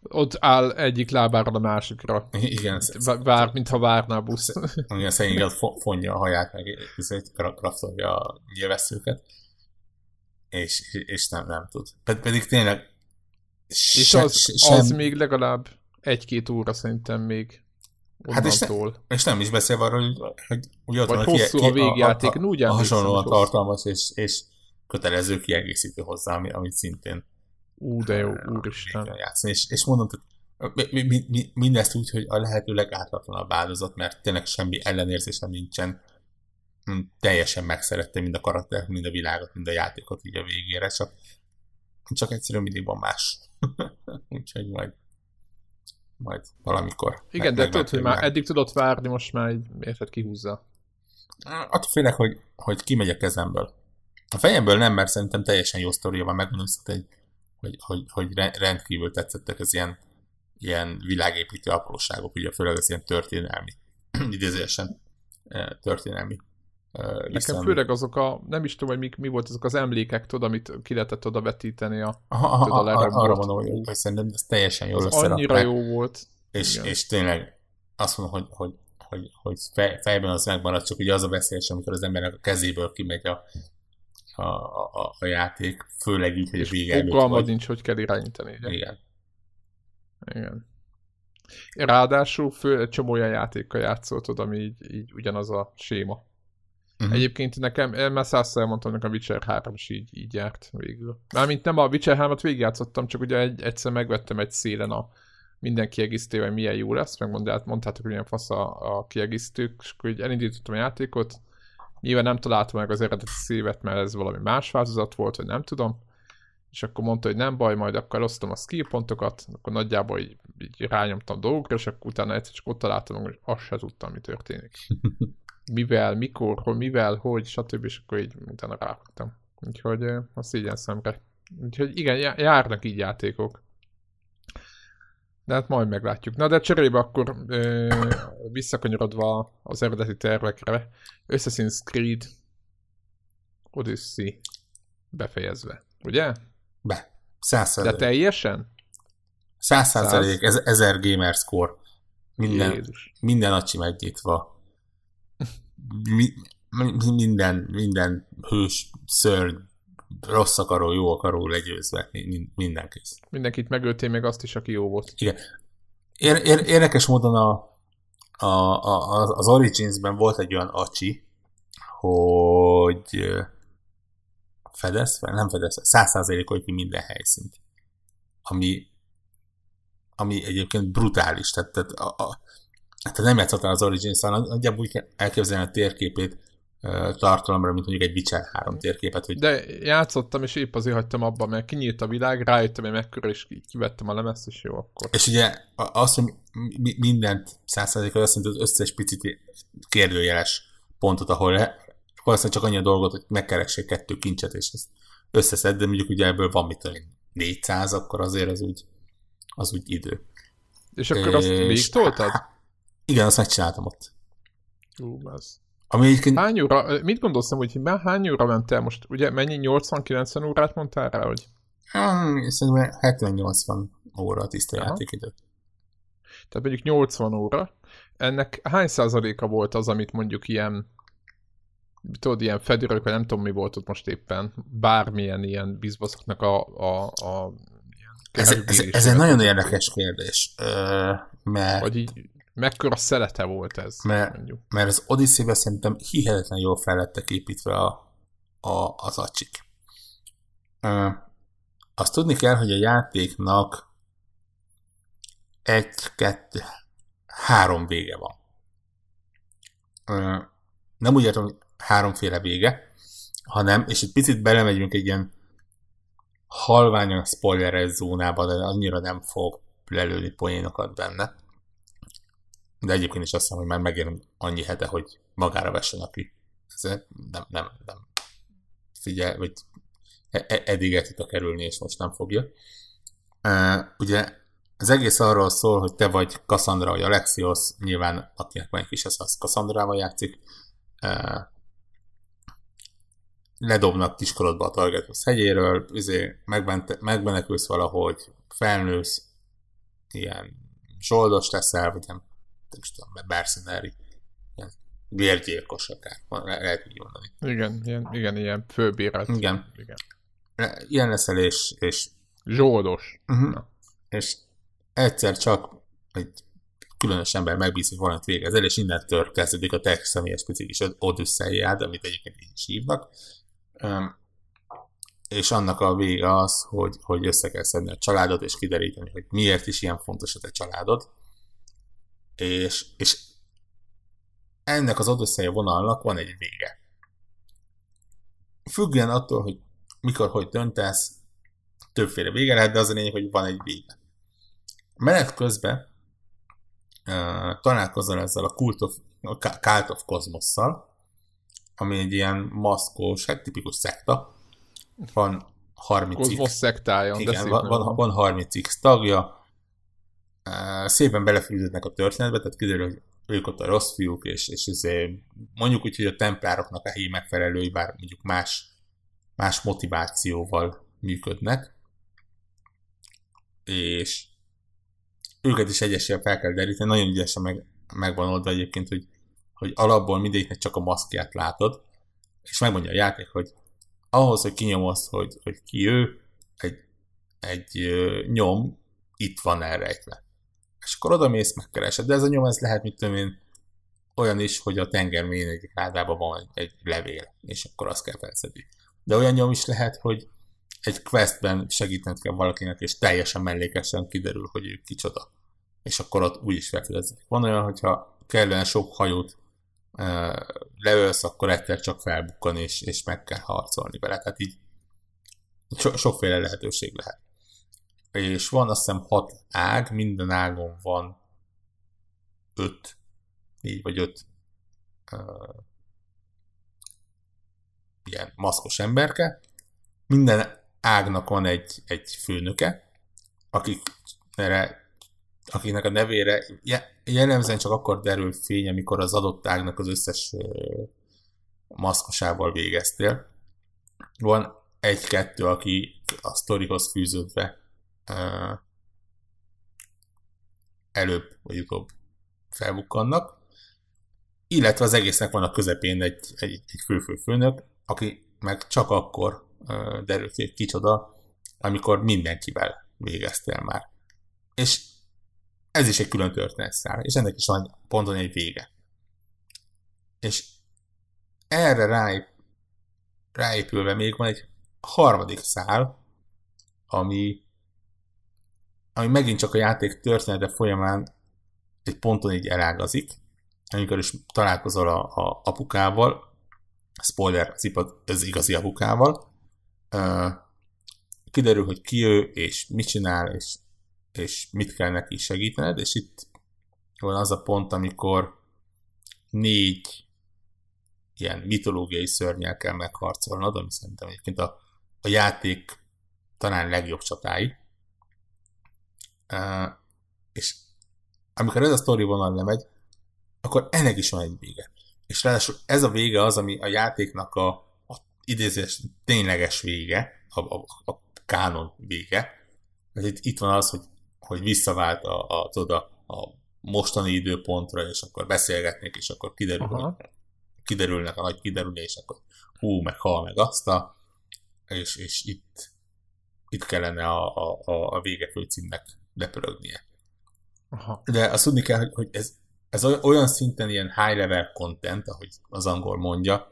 ott áll egyik lábára a másikra. Igen. Vár, mintha várná a busz. Igen, szegény fonja a haját, meg kraftolja a nyilvesszőket. És, és nem, nem tud. Pedig tényleg és se, az, sem... az még legalább egy-két óra szerintem még Hát és, ne, és nem is beszél arról, hogy, hogy, hogy ott Vagy van hosszú ki, a végjáték, a, a, a, a hasonlóan tartalmas és, és kötelező kiegészítő hozzá, ami, amit szintén Ú, de jó, úristen. Játszani. És, és mondom, mi, mi, mi, mindezt úgy, hogy a lehető legátlatatlanabb áldozat, mert tényleg semmi ellenérzésem nincsen. Hm, teljesen megszerettem mind a karaktert, mind a világot, mind a játékot így a végére, csak, csak egyszerűen mindig van más. Úgyhogy majd majd valamikor. Igen, de tudod, hogy már eddig tudott várni, most már egy érted kihúzza. Attól félek, hogy, hogy kimegy a kezemből. A fejemből nem, mert szerintem teljesen jó sztoria van, megmondom, hogy, hogy, hogy, hogy rendkívül tetszettek az ilyen, ilyen világépítő apróságok, ugye főleg az ilyen történelmi, idézősen történelmi Nekem főleg azok a, nem is tudom, hogy mi, mi volt azok az emlékek, tudod, amit ki lehetett oda vetíteni a, aha, tudod, a Arra mondom, hogy, hogy szerintem ez teljesen jól összerakták. annyira jó volt. És, és tényleg azt mondom, hogy, hogy, hogy, hogy fej, fejben az megmarad, csak ugye az a veszélyes, amikor az embernek a kezéből kimegy a, a, a, a játék, főleg így, hogy És vége fogalmad nincs, hogy kell irányítani. Ugye? Igen. Igen. Ráadásul fő, egy csomó olyan játékkal játszoltod, ami így, így ugyanaz a séma. Uh-huh. Egyébként nekem, én már százszer elmondtam, nekem a Witcher 3 is így, így járt végül. Mármint nem a Witcher 3-at végigjátszottam, csak ugye egy, egyszer megvettem egy szélen a minden kiegészítő, hogy milyen jó lesz, meg mondtátok, hogy milyen fasz a, a kiegészítők, és akkor így elindítottam a játékot, nyilván nem találtam meg az eredeti szívet, mert ez valami más változat volt, vagy nem tudom, és akkor mondta, hogy nem baj, majd akkor elosztom a skill pontokat, akkor nagyjából így, így rányomtam dolgokra, és akkor utána egyszer csak ott találtam, hogy azt se tudtam, mi történik. Mivel, mikor, hol, mivel, hogy, stb. és akkor így utána ráfogtam. Úgyhogy a szégyen szemre. Úgyhogy igen, járnak így játékok. De hát majd meglátjuk. Na de cserébe akkor ö, visszakanyarodva az eredeti tervekre, Assassin's Creed Odyssey befejezve, ugye? Be. Száz De teljesen? Száz százalék, ez, ezer gamer score. Minden, Jézus. minden acsi megnyitva. Mi, minden, minden hős, szörny, rossz akaró, jó akaró legyőzve, minden kész. Mindenkit megöltél még azt is, aki jó volt. Igen. Ér, ér, érdekes módon a, a, a, az Origins-ben volt egy olyan acsi, hogy fedez fel, nem fedez fel, száz százalékol ki minden helyszínt. Ami, ami egyébként brutális, tehát, tehát, a, a, tehát nem játszottál az Origins-szal, nagyjából úgy elképzelni a térképét, tartalomra, mint mondjuk egy Witcher 3 térképet. Hogy... De játszottam, és épp azért hagytam abba, mert kinyílt a világ, rájöttem, hogy mekkora, és kivettem a lemezt, és jó akkor. És ugye azt, hogy mindent százszerzékot, azt mondja, az összes picit kérdőjeles pontot, ahol valószínűleg csak annyi a dolgot, hogy megkeressék kettő kincset, és ezt összeszed, de mondjuk ugye ebből van mit 400, akkor azért az úgy, az úgy idő. És akkor és... azt még toltad? Igen, azt megcsináltam ott. Ú, az. Ami egyébként... Hány óra, mit gondolsz, hogy már hány óra mentél most? Ugye mennyi 80-90 órát mondtál rá, hogy? Hmm, szerintem 70-80 óra a tiszta Aha. játékidő. Tehát mondjuk 80 óra. Ennek hány százaléka volt az, amit mondjuk ilyen tudod, ilyen fedőrök, vagy nem tudom mi volt ott most éppen, bármilyen ilyen bizbaszoknak a, a, a ez, ez, ez egy nagyon érdekes kérdés, mert... Vagy így mekkora szelete volt ez, mert, mondjuk. Mert az odyssey szerintem hihetetlen jól fel lettek építve a, a, az acsik. azt tudni kell, hogy a játéknak egy, kettő, három vége van. nem úgy értem, hogy háromféle vége, hanem, és egy picit belemegyünk egy ilyen halványan spoileres zónába, de annyira nem fog lelőni poénokat benne. De egyébként is azt hiszem, hogy már megér annyi hete, hogy magára vessen, aki ez nem, nem, nem figyel, vagy e, e, eddig el tudta kerülni, és most nem fogja. Ugye az egész arról szól, hogy te vagy Cassandra vagy Alexios, nyilván akinek van egy kis az, az Cassandrával játszik, uh, ledobnak kiskorodba a Targetos hegyéről, izé, megmenekülsz valahogy, felnősz, ilyen zsoldos teszel, vagy nem, nem is tudom, mercenary, ilyen vérgyilkos akár, lehet így mondani. Igen, ilyen, igen, ilyen főbírat. Igen. igen. Ilyen leszel és... és Zsoldos. Uh-huh. És egyszer csak egy különös ember megbízik valamit végezel, és innentől kezdődik a te személyes picikis odüsszeiád, amit egyébként így is hívnak, és annak a vége az, hogy, hogy össze kell szedni a családot, és kideríteni, hogy miért is ilyen fontos a te családod. És, és ennek az odösszeje vonalnak van egy vége. Függően attól, hogy mikor, hogy döntesz, többféle vége lehet, de az a lényeg, hogy van egy vége. Menet közben uh, találkozol ezzel a Cult of, a Cult of Cosmos-szal, ami egy ilyen maszkos, hát tipikus szekta. Van 30 Kozmosz szektája. Igen, van, van, van 30 x tagja. Szépen belefűződnek a történetbe, tehát kiderül, hogy ők ott a rossz fiúk, és, és azért mondjuk úgy, hogy a templároknak a helyi megfelelői, bár mondjuk más, más motivációval működnek, és őket is egyesével fel kell deríteni, nagyon ügyesen meg, megvan oldva egyébként, hogy hogy alapból mindegyiknek csak a maszkját látod, és megmondja a játék, hogy ahhoz, hogy kinyomozd, hogy, hogy ki ő, egy, egy nyom itt van elrejtve. És akkor oda mész, megkeresed. De ez a nyom, lehet, mit tudom én, olyan is, hogy a tenger egyik ládában van egy levél, és akkor azt kell felszedni. De olyan nyom is lehet, hogy egy questben segítened kell valakinek, és teljesen mellékesen kiderül, hogy ő kicsoda. És akkor ott úgy is felfedezik. Van olyan, hogyha kellene sok hajót uh, leölsz, akkor egyszer csak felbukkan, és, és meg kell harcolni vele. Tehát így so, sokféle lehetőség lehet. És van azt hiszem hat ág, minden ágon van öt, négy vagy öt uh, ilyen maszkos emberke. Minden ágnak van egy, egy főnöke, akik erre, akiknek a nevére jellemzően csak akkor derül fény, amikor az adott ágnak az összes maszkosával végeztél. Van egy-kettő, aki a sztorihoz fűződve előbb vagy utóbb felbukkannak, illetve az egésznek van a közepén egy, egy, egy fő-fő-főnök, aki meg csak akkor derül ki, hogy kicsoda, amikor mindenkivel végeztél már. És ez is egy külön történetszál, és ennek is van ponton egy vége. És erre ráép, ráépülve még van egy harmadik szál, ami, ami megint csak a játék története folyamán egy ponton így elágazik, amikor is találkozol a, a apukával, spoiler, az, az igazi apukával, kiderül, hogy ki ő, és mit csinál, és, és mit kell neki segítened, és itt van az a pont, amikor négy ilyen mitológiai szörnyel kell megharcolnod, ami szerintem egyébként a, a játék talán legjobb csatái. Uh, és amikor ez a sztori vonal lemegy, akkor ennek is van egy vége. És ráadásul ez a vége az, ami a játéknak a idézés tényleges vége, a, a, a kánon vége. Mert itt, itt van az, hogy, hogy visszavált a, a, a, a mostani időpontra, és akkor beszélgetnék, és akkor kiderül, Aha. kiderülnek a nagy kiderülések, hogy hú, meg hal, meg azt a, és, és itt, itt kellene a, a, a vége főcímnek lepörögnie. Aha. De azt tudni kell, hogy, hogy ez, ez olyan szinten ilyen high level content, ahogy az angol mondja,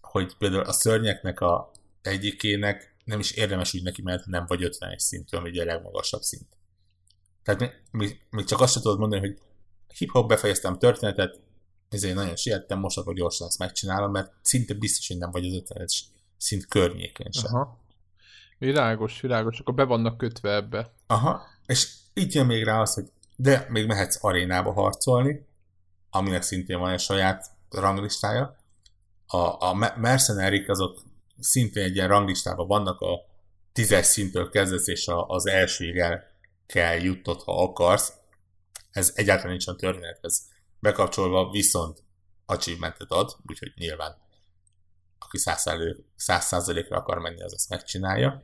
hogy például a szörnyeknek a egyikének nem is érdemes úgy neki, mert nem vagy 51 szintű, ami ugye a legmagasabb szint. Tehát még, még csak azt sem tudod mondani, hogy hip-hop befejeztem történetet, ezért nagyon siettem, most akkor gyorsan ezt megcsinálom, mert szinte biztos, hogy nem vagy az 50 szint környékén sem. Aha. Világos, világos, akkor be vannak kötve ebbe. Aha, és így jön még rá az, hogy de még mehetsz arénába harcolni, aminek szintén van egy saját ranglistája, a, a mercenárik azok szintén egy ilyen ranglistában vannak, a tízes szinttől kezdesz, és a, az elsőig el kell jutnod, ha akarsz. Ez egyáltalán nincsen történethez bekapcsolva, viszont achievementet ad, úgyhogy nyilván aki száz százalékra akar menni, az ezt megcsinálja.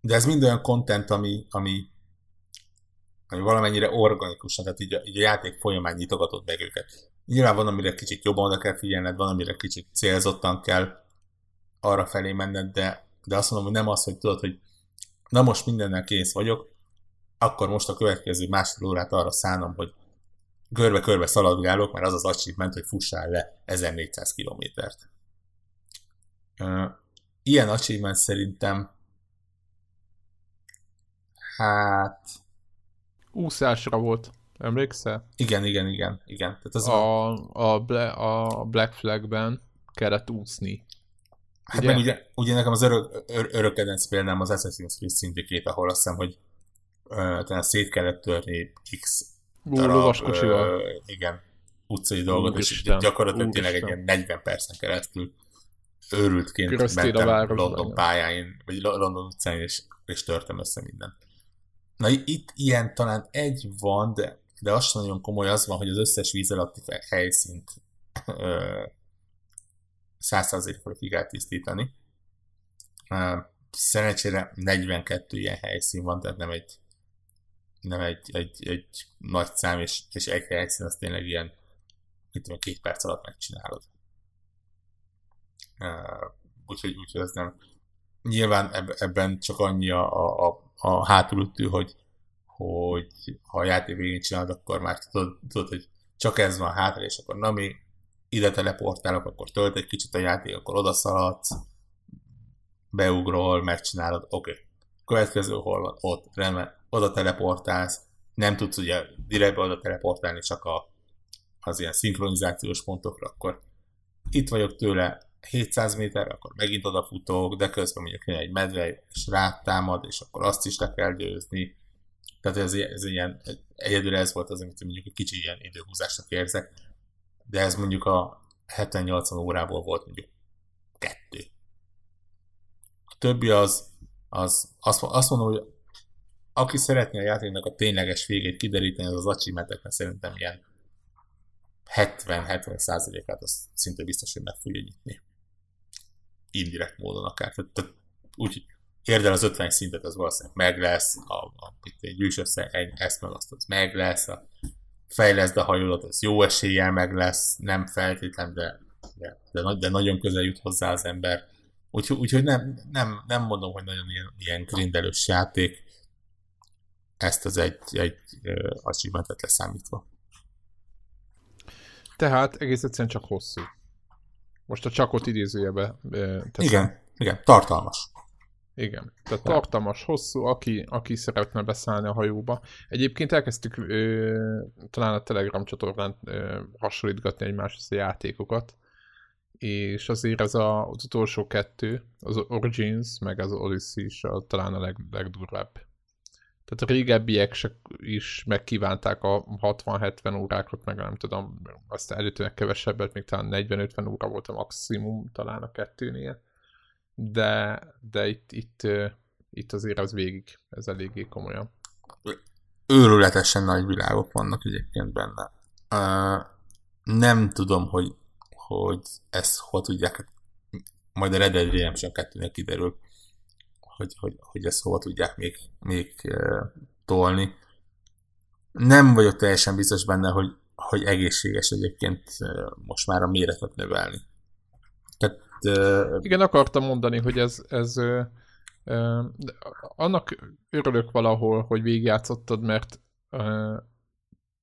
De ez mind olyan content, ami, ami, ami valamennyire organikusan, tehát így a, így a játék folyamán nyitogatod meg őket. Nyilván van, amire kicsit jobban oda kell figyelned, van, amire kicsit célzottan kell arra felé menned, de, de azt mondom, hogy nem az, hogy tudod, hogy na most mindennel kész vagyok, akkor most a következő másfél órát arra szánom, hogy körbe-körbe szaladgálok, mert az az achievement, hogy fussál le 1400 kilométert. Ilyen achievement szerintem hát... Úszásra volt. Emlékszel? Igen, igen, igen. igen. Tehát az a, a, Bla- a Black Flagben kellett úszni. Hát ugye? meg ugye, ugye nekem az örök, ör, örök kedvenc példám az Assassin's Creed Syndicate, ahol azt hiszem, hogy uh, szét kellett törni X darab, uh, igen, utcai dolgot, és gyakorlatilag tényleg egy ilyen 40 percen keresztül őrültként Köröztél mentem London pályáin, vagy London utcán, és, és törtem össze mindent. Na itt ilyen talán egy van, de de az sem nagyon komoly az van, hogy az összes víz alatti helyszínt százszázalékra ki kell tisztítani. Szerencsére 42 ilyen helyszín van, tehát nem egy nem egy, egy, egy nagy szám, és, és egy helyszín az tényleg ilyen, mit tudom, két perc alatt megcsinálod. úgyhogy, úgyhogy ez nem. Nyilván ebben csak annyi a, a hátulütő, hogy, hogy ha a játék végén csinálod, akkor már tudod, tudod, hogy csak ez van hátra, és akkor na mi ide teleportálok, akkor tölt egy kicsit a játék, akkor odaszaladsz, beugrol, megcsinálod, oké. Okay. Következő hol van? Ott, rendben, oda teleportálsz, nem tudsz ugye direktbe oda teleportálni, csak a, az ilyen szinkronizációs pontokra, akkor itt vagyok tőle 700 méterre, akkor megint odafutok, de közben mondjuk jön egy medve, és rátámad, és akkor azt is le kell győzni. Tehát ez, ez ilyen, egyedül ez volt az, amit mondjuk egy kicsi ilyen időhúzásnak érzek, de ez mondjuk a 70-80 órából volt mondjuk kettő. A többi az, az azt, azt mondom, hogy aki szeretné a játéknak a tényleges végét kideríteni, az az achievementeknek szerintem ilyen 70-70 százalékát az szinte biztos, hogy meg fogja nyitni. Indirekt módon akár. Tehát, tehát úgy, érdel az 50 szintet, az valószínűleg meg lesz, a, a, gyűjts össze ezt meg azt, az meg lesz, a fejleszd a hajódat, az jó eséllyel meg lesz, nem feltétlen, de, de, de, de nagyon közel jut hozzá az ember. Úgyhogy, úgyhogy nem, nem, nem mondom, hogy nagyon ilyen, ilyen grindelős játék, ezt az egy, egy achievementet leszámítva. Tehát egész egyszerűen csak hosszú. Most a csakot idézőjebe teszem. Igen, igen, tartalmas. Igen, tehát tartalmas, hosszú, aki, aki szeretne beszállni a hajóba. Egyébként elkezdtük ö, talán a Telegram csatornán ö, hasonlítgatni egymáshoz a játékokat, és azért ez a, az utolsó kettő, az Origins, meg az Odyssey is a, talán a leg, legdurvább. Tehát a régebbiek is megkívánták a 60-70 órákat, meg nem tudom, aztán előttőnek kevesebbet, még talán 40-50 óra volt a maximum talán a kettőnél de, de itt, itt, itt azért az végig, ez eléggé komolyan. Őrületesen nagy világok vannak egyébként benne. Uh, nem tudom, hogy, hogy ezt hogy tudják, majd a Red Dead Redemption 2 kiderül, hogy, hogy, hogy ezt hova tudják még, még uh, tolni. Nem vagyok teljesen biztos benne, hogy, hogy egészséges egyébként uh, most már a méretet növelni. Tehát Uh, Igen, akartam mondani, hogy ez, ez uh, annak örülök valahol, hogy végigjátszottad, mert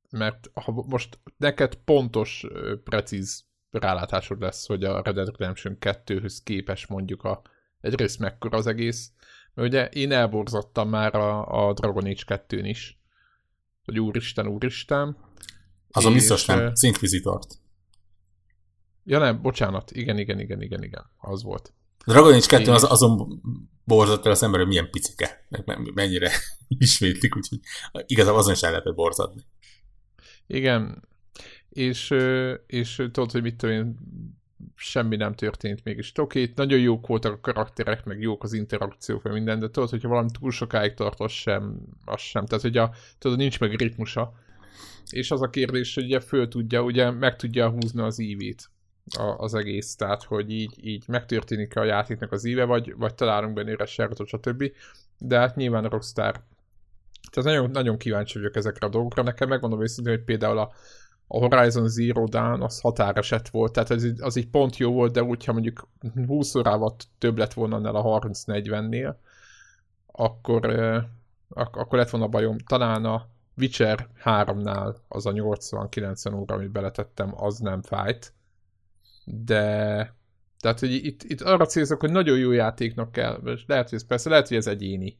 mert ha most neked pontos, precíz rálátásod lesz, hogy a Red Dead Redemption 2-höz képes mondjuk a, egyrészt mekkora az egész, mert ugye én elborzottam már a, a Dragon Age 2-n is, hogy úristen, úristen. Az a biztos nem, az Inquisitor-t. Ja nem, bocsánat, igen, igen, igen, igen, igen, az volt. Dragon Age 2 az, azon borzott el az ember, hogy milyen picike, mennyire ismétlik, úgyhogy igazából azon is el lehetett borzadni. Igen, és, és tudod, hogy mit tudom én, semmi nem történt mégis. Oké, okay, nagyon jók voltak a karakterek, meg jók az interakciók, meg minden, de tudod, hogyha valami túl sokáig tart, az sem, az sem. Tehát, hogy a, tudod, nincs meg ritmusa. És az a kérdés, hogy ugye föl tudja, ugye meg tudja húzni az ívét az egész, tehát hogy így, így megtörténik a játéknak az íve, vagy, vagy találunk benne üres sárotot, stb. De hát nyilván a Rockstar tehát nagyon, nagyon kíváncsi vagyok ezekre a dolgokra. Nekem megmondom őszintén, hogy például a, a Horizon Zero Dawn az határeset volt, tehát az, az így pont jó volt, de úgy, ha mondjuk 20 órával több lett volna annál a 30-40-nél, akkor, ak- akkor lett volna bajom. Talán a Witcher 3-nál az a 80-90 óra, amit beletettem, az nem fájt de tehát, hogy itt, itt arra célzok, hogy nagyon jó játéknak kell, lehet, hogy ez persze, lehet, hogy ez egyéni,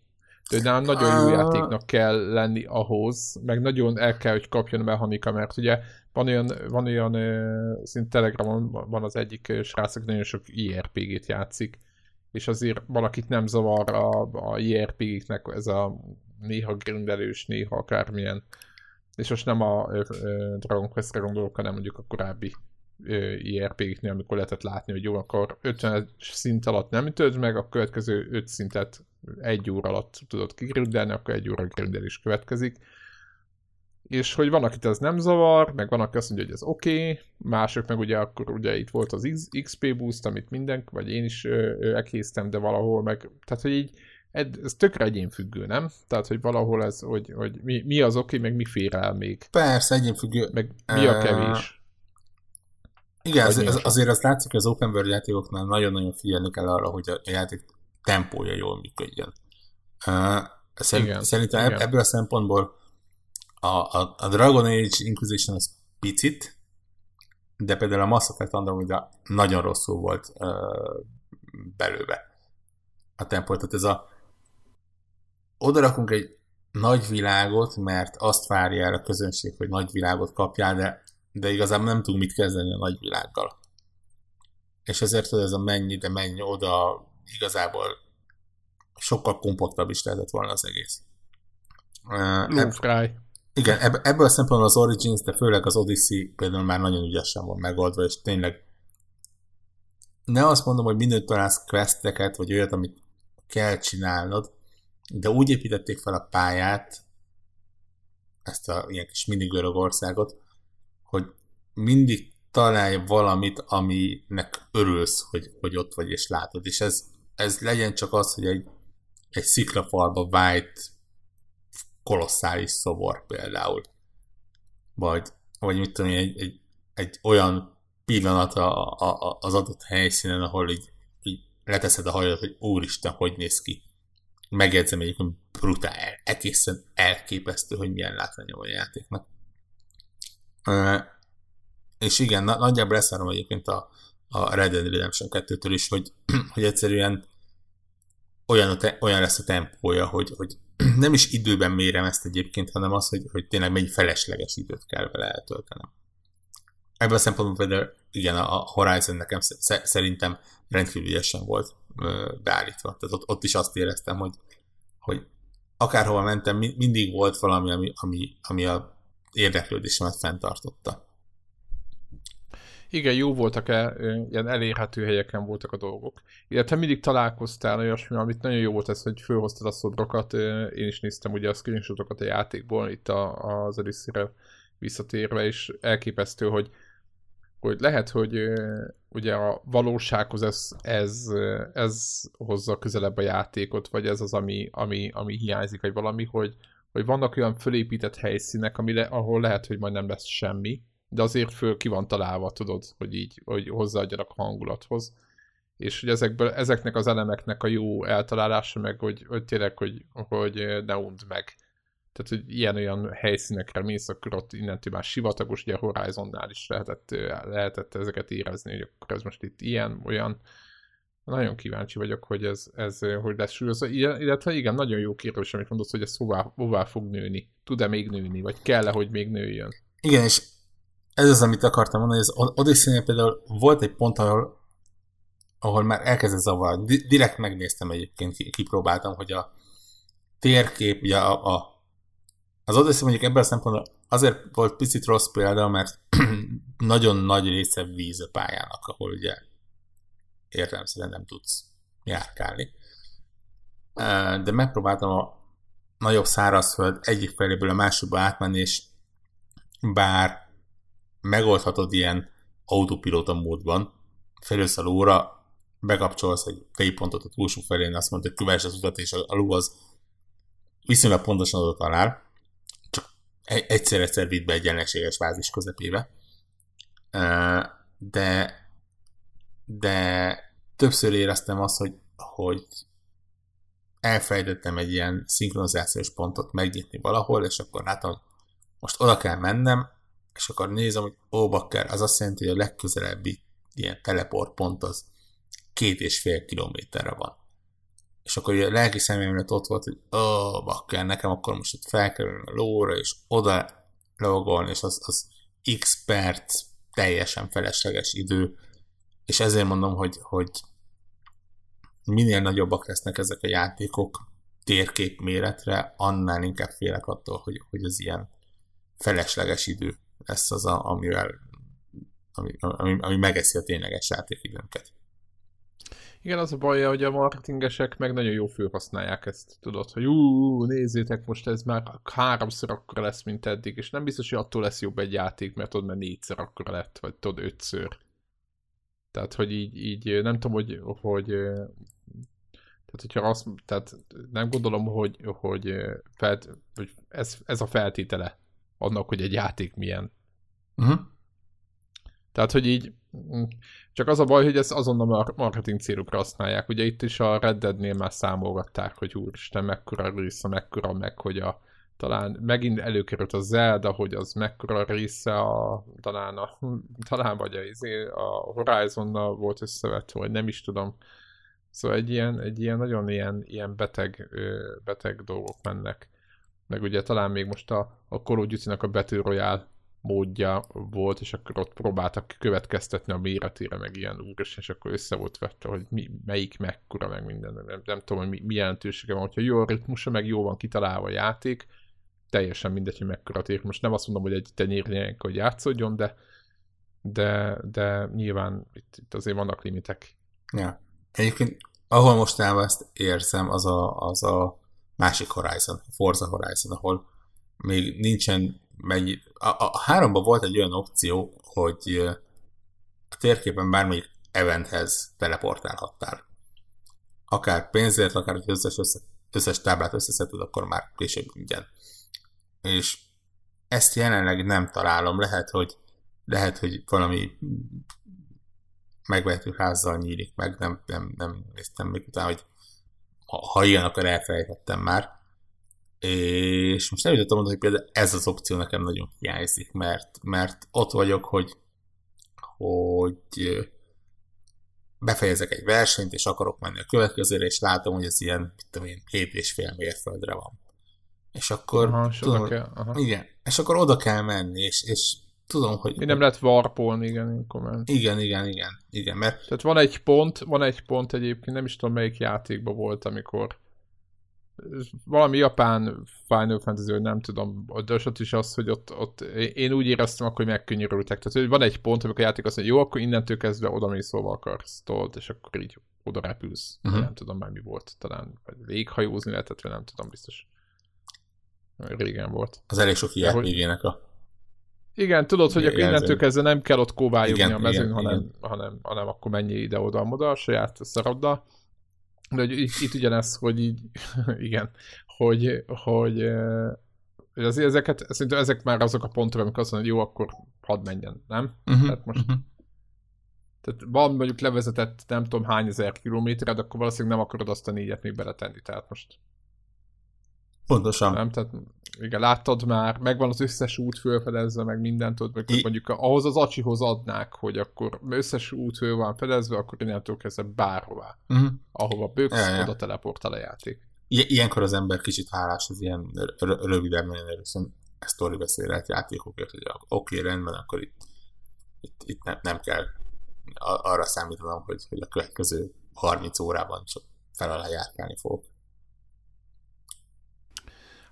de nagyon jó játéknak kell lenni ahhoz, meg nagyon el kell, hogy kapjon a mechanika, mert ugye van olyan, van olyan szint Telegramon van az egyik srác, aki nagyon sok IRPG-t játszik, és azért valakit nem zavar a, a IRPG-knek ez a néha grindelős, néha akármilyen, és most nem a, a, a Dragon Quest-re gondolok, hanem mondjuk a korábbi IRPG-knél, amikor lehetett látni, hogy jó, akkor 50 szint alatt nem ütöd meg, a következő 5 szintet egy óra alatt tudod kigrindelni, akkor egy óra is következik. És hogy van, akit ez nem zavar, meg van, aki azt mondja, hogy ez oké, okay, mások meg ugye akkor ugye itt volt az XP boost, amit minden, vagy én is elkészítem, de valahol meg, tehát hogy így ez tökre egyénfüggő, nem? Tehát, hogy valahol ez, hogy, hogy mi, mi az oké, okay, meg mi fér el még. Persze, egyénfüggő. Meg mi a kevés Igen, az, az, azért az látszik, hogy az open world játékoknál nagyon-nagyon figyelni kell arra, hogy a játék tempója jól működjön. Szerint, igen, szerintem igen. ebből a szempontból a, a, a Dragon Age Inquisition az picit, de például a Mass Effect Andromeda nagyon rosszul volt uh, belőle a tempó. Tehát ez a oda rakunk egy nagy világot, mert azt várja el a közönség, hogy nagy világot kapjál, de, de igazából nem tudunk mit kezdeni a nagy világgal. És ezért, ez a mennyi, de mennyi oda, igazából sokkal kompaktabb is lehetett volna az egész. Uh, ebb, igen, ebb, ebből a szempontból az Origins, de főleg az Odyssey például már nagyon ügyesen van megoldva, és tényleg ne azt mondom, hogy mindent találsz questeket, vagy olyat, amit kell csinálnod, de úgy építették fel a pályát, ezt a ilyen kis mini Görögországot, hogy mindig találj valamit, aminek örülsz, hogy, hogy ott vagy és látod. És ez, ez legyen csak az, hogy egy, egy sziklafalba vájt kolosszális szobor például. Vagy, vagy mit tudom, egy, egy, egy olyan pillanat a, a, az adott helyszínen, ahol így, így leteszed a hajad, hogy úristen, hogy néz ki megjegyzem egyébként brutál, egészen elképesztő, hogy milyen látványa van a játéknak. És igen, na, nagyjából leszárom egyébként a, a Red Dead Redemption 2-től is, hogy, hogy egyszerűen olyan, te, olyan lesz a tempója, hogy, hogy nem is időben mérem ezt egyébként, hanem az, hogy, hogy tényleg mennyi felesleges időt kell vele eltöltenem. Ebből a szempontból például igen, a Horizon nekem szerintem rendkívül ügyesen volt beállítva. Tehát ott, ott is azt éreztem, hogy, hogy akárhova mentem, mindig volt valami, ami, ami, ami a érdeklődésemet fenntartotta. Igen, jó voltak -e, ilyen elérhető helyeken voltak a dolgok. Illetve mindig találkoztál olyasmi, amit nagyon jó volt ez, hogy fölhoztad a szobrokat, én is néztem ugye a screenshotokat a játékból, itt a, az odyssey visszatérve, és elképesztő, hogy hogy lehet, hogy ugye a valósághoz ez, ez, ez hozza közelebb a játékot, vagy ez az, ami, ami, ami hiányzik, vagy valami, hogy, hogy vannak olyan fölépített helyszínek, ami le, ahol lehet, hogy majd nem lesz semmi, de azért föl ki van találva, tudod, hogy így, hogy hozzáadjanak a hangulathoz. És hogy ezekből, ezeknek az elemeknek a jó eltalálása, meg hogy, hogy tényleg, hogy, hogy ne und meg tehát, hogy ilyen-olyan helyszínekre mész, akkor ott innentől már sivatagos, ugye Horizonnál is lehetett, lehetett ezeket érezni, hogy akkor ez most itt ilyen, olyan. Nagyon kíváncsi vagyok, hogy ez, ez hogy lesz súlyozva. Illetve igen, nagyon jó kérdés, amit mondasz, hogy ez hová, hová fog nőni. Tud-e még nőni, vagy kell-e, hogy még nőjön? Igen, és ez az, amit akartam mondani, hogy az odyssey például volt egy pont, ahol, ahol már elkezdett zavarni. Direkt megnéztem egyébként, kipróbáltam, hogy a térkép, ugye a, a az Odyssey mondjuk ebben a szempontból azért volt picit rossz példa, mert nagyon nagy része víz a pályának, ahol ugye értelemszerűen nem tudsz járkálni. De megpróbáltam a nagyobb szárazföld egyik feléből a másikba átmenni, és bár megoldhatod ilyen autopilota módban, felülsz a lóra, bekapcsolsz egy fejpontot a túlsó felén, azt mondta, hogy kövess az utat, és a ló az viszonylag pontosan oda talál, egyszer-egyszer vitt be egy ellenséges fázis közepébe. De, de többször éreztem azt, hogy, hogy elfejtettem egy ilyen szinkronizációs pontot megnyitni valahol, és akkor látom, most oda kell mennem, és akkor nézem, hogy ó, bakker, az azt jelenti, hogy a legközelebbi ilyen teleport pont az két és fél kilométerre van. És akkor a lelki személyemlet ott volt, hogy ó, bakker, nekem akkor most ott felkerülni a lóra, és oda logolni, és az, az x perc teljesen felesleges idő, és ezért mondom, hogy, hogy minél nagyobbak lesznek ezek a játékok térkép méretre, annál inkább félek attól, hogy, hogy az ilyen felesleges idő lesz az, a, amivel, ami, ami, ami megeszi a tényleges játékidőnket. Igen, az a baj, hogy a marketingesek meg nagyon jó felhasználják ezt, tudod, hogy ú, nézzétek, most ez már háromszor akkor lesz, mint eddig, és nem biztos, hogy attól lesz jobb egy játék, mert tudod, mert négyszer akkor lett, vagy tudod, ötször. Tehát, hogy így, így nem tudom, hogy, hogy tehát, hogyha azt, tehát nem gondolom, hogy, hogy, felt, hogy ez, ez a feltétele annak, hogy egy játék milyen. Uh-huh. Tehát, hogy így mm, csak az a baj, hogy ezt azonnal marketing célukra használják. Ugye itt is a Red Dead-nél már számolgatták, hogy úristen, mekkora része, mekkora meg, hogy a talán megint előkerült a Zelda, hogy az mekkora része a, talán, a, talán vagy a, izé, a Horizon-nal volt összevetve, vagy nem is tudom. Szóval egy ilyen, egy ilyen nagyon ilyen, ilyen beteg, beteg dolgok mennek. Meg ugye talán még most a, a Call of Duty-nak a Battle Royale módja volt, és akkor ott próbáltak következtetni a méretére, meg ilyen úr, és akkor össze volt vetve, hogy mi, melyik mekkora, meg minden, nem, nem tudom, hogy mi, mi jelentősége van, hogyha jó a ritmusa, meg jó van kitalálva a játék, teljesen mindegy, hogy mekkora tér. Most nem azt mondom, hogy egy tenyérnyeink, hogy játszódjon, de, de, de nyilván itt, itt azért vannak limitek. Ja. Egyébként, ahol most ezt érzem, az a, az a másik Horizon, Forza Horizon, ahol még nincsen mennyi... A, a, háromban volt egy olyan opció, hogy a térképen bármelyik eventhez teleportálhattál. Akár pénzért, akár hogy összes, össze, összes táblát összeszedted, akkor már később ingyen. És ezt jelenleg nem találom. Lehet, hogy lehet, hogy valami megvehető házzal nyílik meg, nem, nem, nem néztem még utána, hogy ha, ha ilyen, akkor elfelejtettem már. És most nem jutottam mondani, hogy például ez az opció nekem nagyon hiányzik, mert, mert ott vagyok, hogy, hogy befejezek egy versenyt, és akarok menni a következőre, és látom, hogy ez ilyen, mit tudom én, 7 és fél mérföldre van. És akkor... Aha, és tudom, kell, aha. Igen, és akkor oda kell menni, és, és tudom, hogy... Mi nem lehet warpolni, igen, komment. Igen, igen, igen, igen, mert... Tehát van egy pont, van egy pont egyébként, nem is tudom melyik játékban volt, amikor valami japán Final Fantasy, hogy nem tudom, de ott is az, hogy ott, ott én úgy éreztem akkor, hogy megkönnyörültek. Tehát hogy van egy pont, amikor a játék azt mondja, jó, akkor innentől kezdve oda mész, szóval akarsz, tolt, és akkor így oda repülsz. Uh-huh. Nem tudom már mi volt, talán vagy léghajózni lehetett, vagy nem tudom, biztos. Régen volt. Az elég sok ilyen végének a igen, tudod, hogy akkor innentől kezdve nem kell ott kóvályogni a mezőn, igen, hanem, igen. Hanem, hanem akkor menj ide-oda-oda a saját szaraddal. De hogy itt, itt ugyanez, hogy így, igen, hogy, hogy azért ezeket, szerintem ezek már azok a pontok, amikor azt mondod, hogy jó, akkor hadd menjen, nem? Uh-huh, tehát most uh-huh. tehát van mondjuk levezetett nem tudom hány ezer kilométered, akkor valószínűleg nem akarod azt a négyet még beletenni, tehát most Pontosan. Nem, tehát igen, láttad már, megvan az összes út fölfedezve, meg mindent, tudod, meg I... mondjuk ahhoz az acsihoz adnák, hogy akkor összes út föl van fedezve, akkor innentől kezdve bárhová, uh-huh. ahova bőksz, ja, ja. oda teleportál a játék. I- ilyenkor az ember kicsit hálás az ilyen rövidebb, nagyon erősen sztori beszélett játékokért, hogy oké, okay, rendben, akkor itt, itt, itt nem, nem kell arra számítanom, hogy, hogy a következő 30 órában csak fel alá járkálni fogok.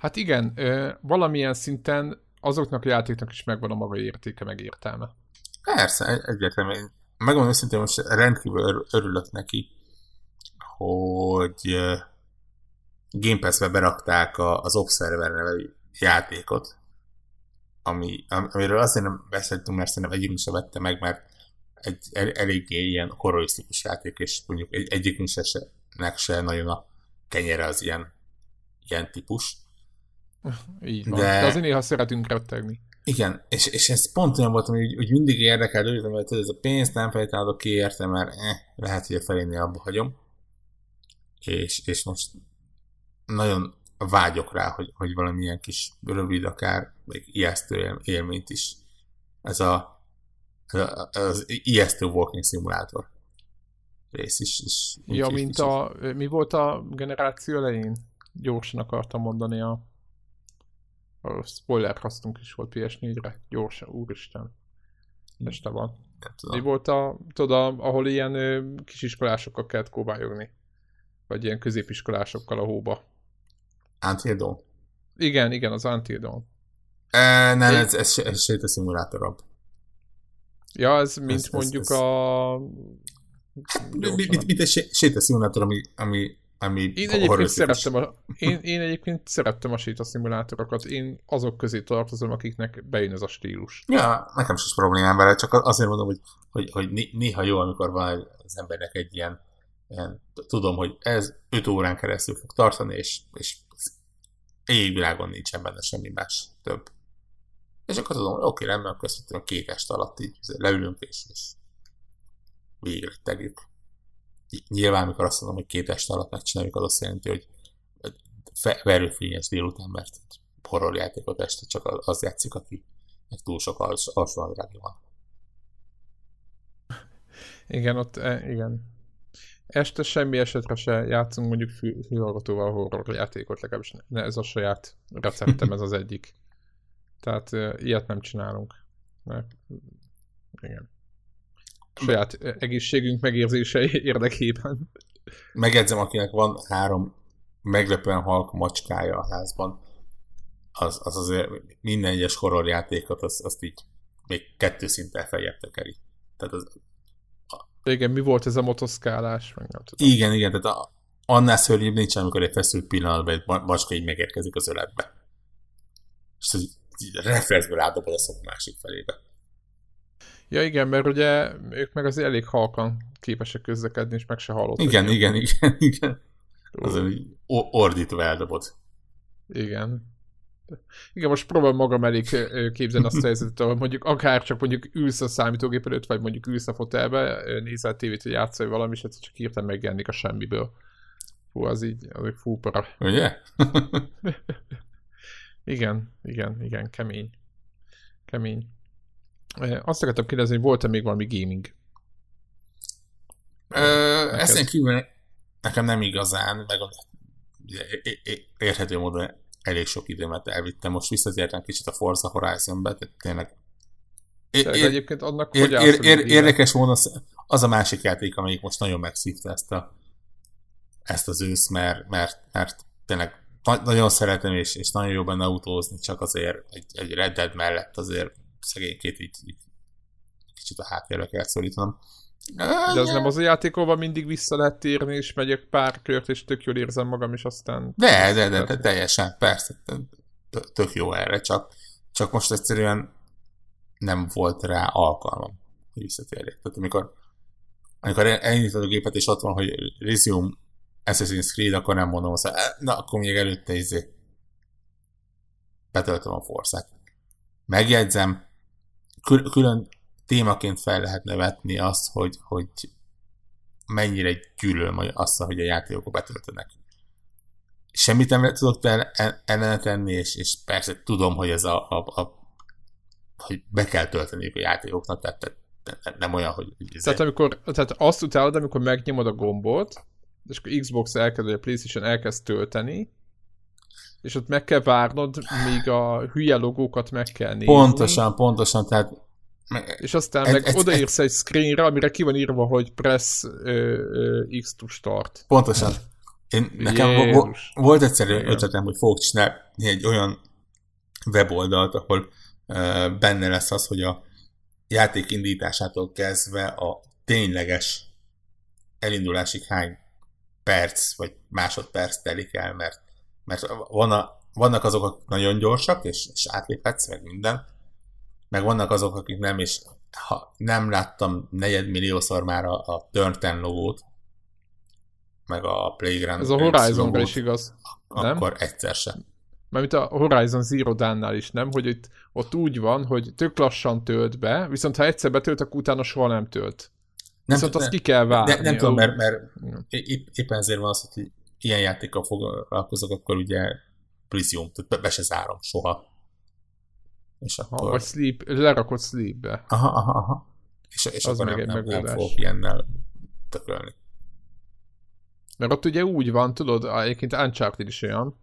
Hát igen, valamilyen szinten azoknak a játéknak is megvan a maga értéke, meg értelme. Persze, egyértelműen. Megmondom őszintén, most rendkívül örülök neki, hogy Game Pass-be berakták az Observer nevű játékot, ami, amiről azért nem beszéltünk, mert szerintem egyikünk sem vette meg, mert egy el, eléggé ilyen horrorisztikus játék, és mondjuk egy, egyikünk se, se nagyon a kenyere az ilyen, ilyen típus. Így van. De, De azért néha szeretünk rettegni. Igen, és, és ez pont olyan volt, hogy, hogy mindig érdekel, hogy hogy ez a pénzt nem feltétlenül ki érte, mert eh, lehet, hogy a felénél abba hagyom. És, és most nagyon vágyok rá, hogy, hogy valamilyen kis rövid, akár még ijesztő élményt is. Ez a, a az ijesztő walking simulátor rész is. is ja, mint a, mi volt a generáció elején? Gyorsan akartam mondani a a spoiler hasztunk is volt PS4-re. Gyorsan, úristen. Este van. Mi volt a, tudod, ahol ilyen ö, kisiskolásokkal kellett kóvályogni? Vagy ilyen középiskolásokkal a hóba. Until Dawn. Igen, igen, az Until Dawn. E, nem, ez, ez, ez, ez sétaszimulátorabb. Ja, ez mint ez, mondjuk ez, ez... a... Mint, mint egy sétaszimulátor, ami, ami ami én egyébként, szerettem a, én, én egyébként szerettem a séta szimulátorokat. Én azok közé tartozom, akiknek bejön ez a stílus. Ja, nekem is problémám vele, csak azért mondom, hogy, hogy, hogy néha jó, amikor van az embernek egy ilyen, ilyen tudom, hogy ez 5 órán keresztül fog tartani, és, és égvilágon nincsen benne semmi más több. És akkor tudom, hogy oké, rendben, akkor ezt a két est alatt így leülünk, és, és végre tegyük. Nyilván, amikor azt mondom, hogy két est alatt megcsináljuk, az azt jelenti, hogy verőfényes délután, mert horrorjátékot este csak az játszik, aki túl sok alsó van. Igen, ott, e, igen. Este semmi esetre se játszunk mondjuk fülhallgatóval horror játékot, legalábbis ne, ez a saját receptem, ez az egyik. Tehát e, ilyet nem csinálunk. Mert, igen. Saját egészségünk megérzése érdekében. Megjegyzem, akinek van három meglepően halk macskája a házban, az, az azért minden egyes horrorjátékot, azt, azt így még kettő szinten feljebb tekeri. Tehát az, igen, mi volt ez a motoszkálás? Meg nem tudom. Igen, igen, tehát a, annál szörnyűbb nincs, amikor egy feszült pillanatban egy macska így megérkezik az öletbe. És így, így reflexből átdobod a szok másik felébe. Ja igen, mert ugye ők meg azért elég halkan képesek közlekedni, és meg se hallott. Igen, igen, igen, igen. Az, ordítva eldobod. Igen. Igen, most próbálom magam elég képzelni azt a helyzetet, ahol mondjuk akár csak mondjuk ülsz a számítógép előtt, vagy mondjuk ülsz a fotelbe, nézel a tévét, hogy játszol valami, és csak hirtelen megjelenik a semmiből. Fú, az így, az egy fú para. Ugye? igen, igen, igen, kemény. Kemény. Azt akartam kérdezni, hogy volt-e még valami gaming? Ö, ezen kívül nekem nem igazán, meg érthető módon elég sok időmet elvittem. Most visszatértem kicsit a Forza Horizon-be, tehát tényleg ér, ér, egyébként annak ér, ér, ér, érdekes módon az, az a másik játék, amelyik most nagyon megszívta ezt, a, ezt az ősz, mert, mert, mert tényleg nagyon szeretem, és, és nagyon jó benne autózni, csak azért egy, egy Red Dead mellett azért szegénykét így, így kicsit a háttérbe kell szólítanom. De az nem az a játékóban mindig vissza lehet térni, és megyek pár kört, és tök jól érzem magam, és aztán... De, de, de, de teljesen, persze, tök jó erre, csak, csak most egyszerűen nem volt rá alkalmam, hogy visszatérjek. Tehát amikor, amikor elindítod a gépet, és ott van, hogy Resume Assassin's Creed, akkor nem mondom azt, na, akkor még előtte izé betöltöm a forszát. Megjegyzem, külön témaként fel lehetne vetni azt, hogy, hogy mennyire gyűlölöm azt, hogy a játékok betöltenek. Semmit nem tudok ellene tenni, és, és persze tudom, hogy ez a, a, a hogy be kell tölteni a játékoknak, tehát, tehát nem olyan, hogy... Tehát, amikor, tehát azt utálod, amikor megnyomod a gombot, és akkor Xbox elkezd, vagy a Playstation elkezd tölteni, és ott meg kell várnod, míg a hülye logókat meg kell nézni. Pontosan, pontosan, tehát és aztán meg ez, odaírsz egy screenre, amire ki van írva, hogy press uh, uh, X to start. Pontosan. Én, nekem Jézus. volt egyszerű ötletem, hogy fogok csinálni egy olyan weboldalt, ahol uh, benne lesz az, hogy a játék indításától kezdve a tényleges elindulásig hány perc vagy másodperc telik el, mert, mert van a, vannak azok, akik nagyon gyorsak, és, és átléphetsz, meg minden, meg vannak azok, akik nem, és ha nem láttam negyedmilliószor már a, a Turn 10 logót, meg a Playground Ez a horizon is igaz, nem? Akkor egyszer sem. Mert a Horizon Zero Dawn-nál is, nem? Hogy itt, ott úgy van, hogy tök lassan tölt be, viszont ha egyszer betölt, akkor utána soha nem tölt. Nem, viszont azt ki kell várni. Nem, nem tudom, mert, mert épp, éppen ezért van az, hogy ilyen játékkal foglalkozok, akkor ugye Prisium, tehát be se zárom soha. És akkor... Ha, vagy sleep, lerakod sleepbe. Aha, aha, aha. És, és az akkor nem, nem, nem fogok ilyennel tökölni. Mert ott ugye úgy van, tudod, egyébként Uncharted is olyan,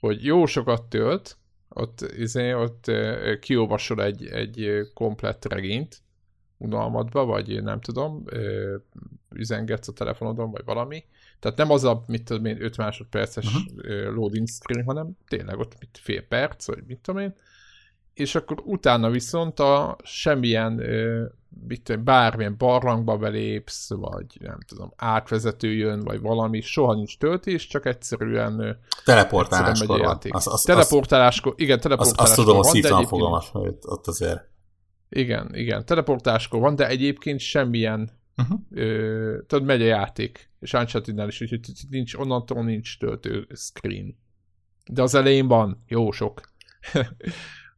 hogy jó sokat tölt, ott, izé, ott kiolvasol egy, egy komplett regényt unalmadba, vagy nem tudom, üzengetsz a telefonodon, vagy valami. Tehát nem az a, mit tudom én, 5 másodperces uh-huh. loading screen, hanem tényleg ott mit, fél perc, vagy mit tudom én, és akkor utána viszont a semmilyen, mit tudom, bármilyen barlangba belépsz, vagy nem tudom, átvezető jön, vagy valami, soha nincs töltés, csak egyszerűen teleportáláskor van. Az, az, teleportáláskor, igen, teleportáláskor azt, azt tudom, a szívtam fogalmat, hogy ott azért. Igen, igen, teleportáláskor van, de egyébként semmilyen uh-huh. ö, tudod, megy a játék, és uncharted is, úgyhogy nincs, onnantól nincs töltő screen. De az elején van, jó sok.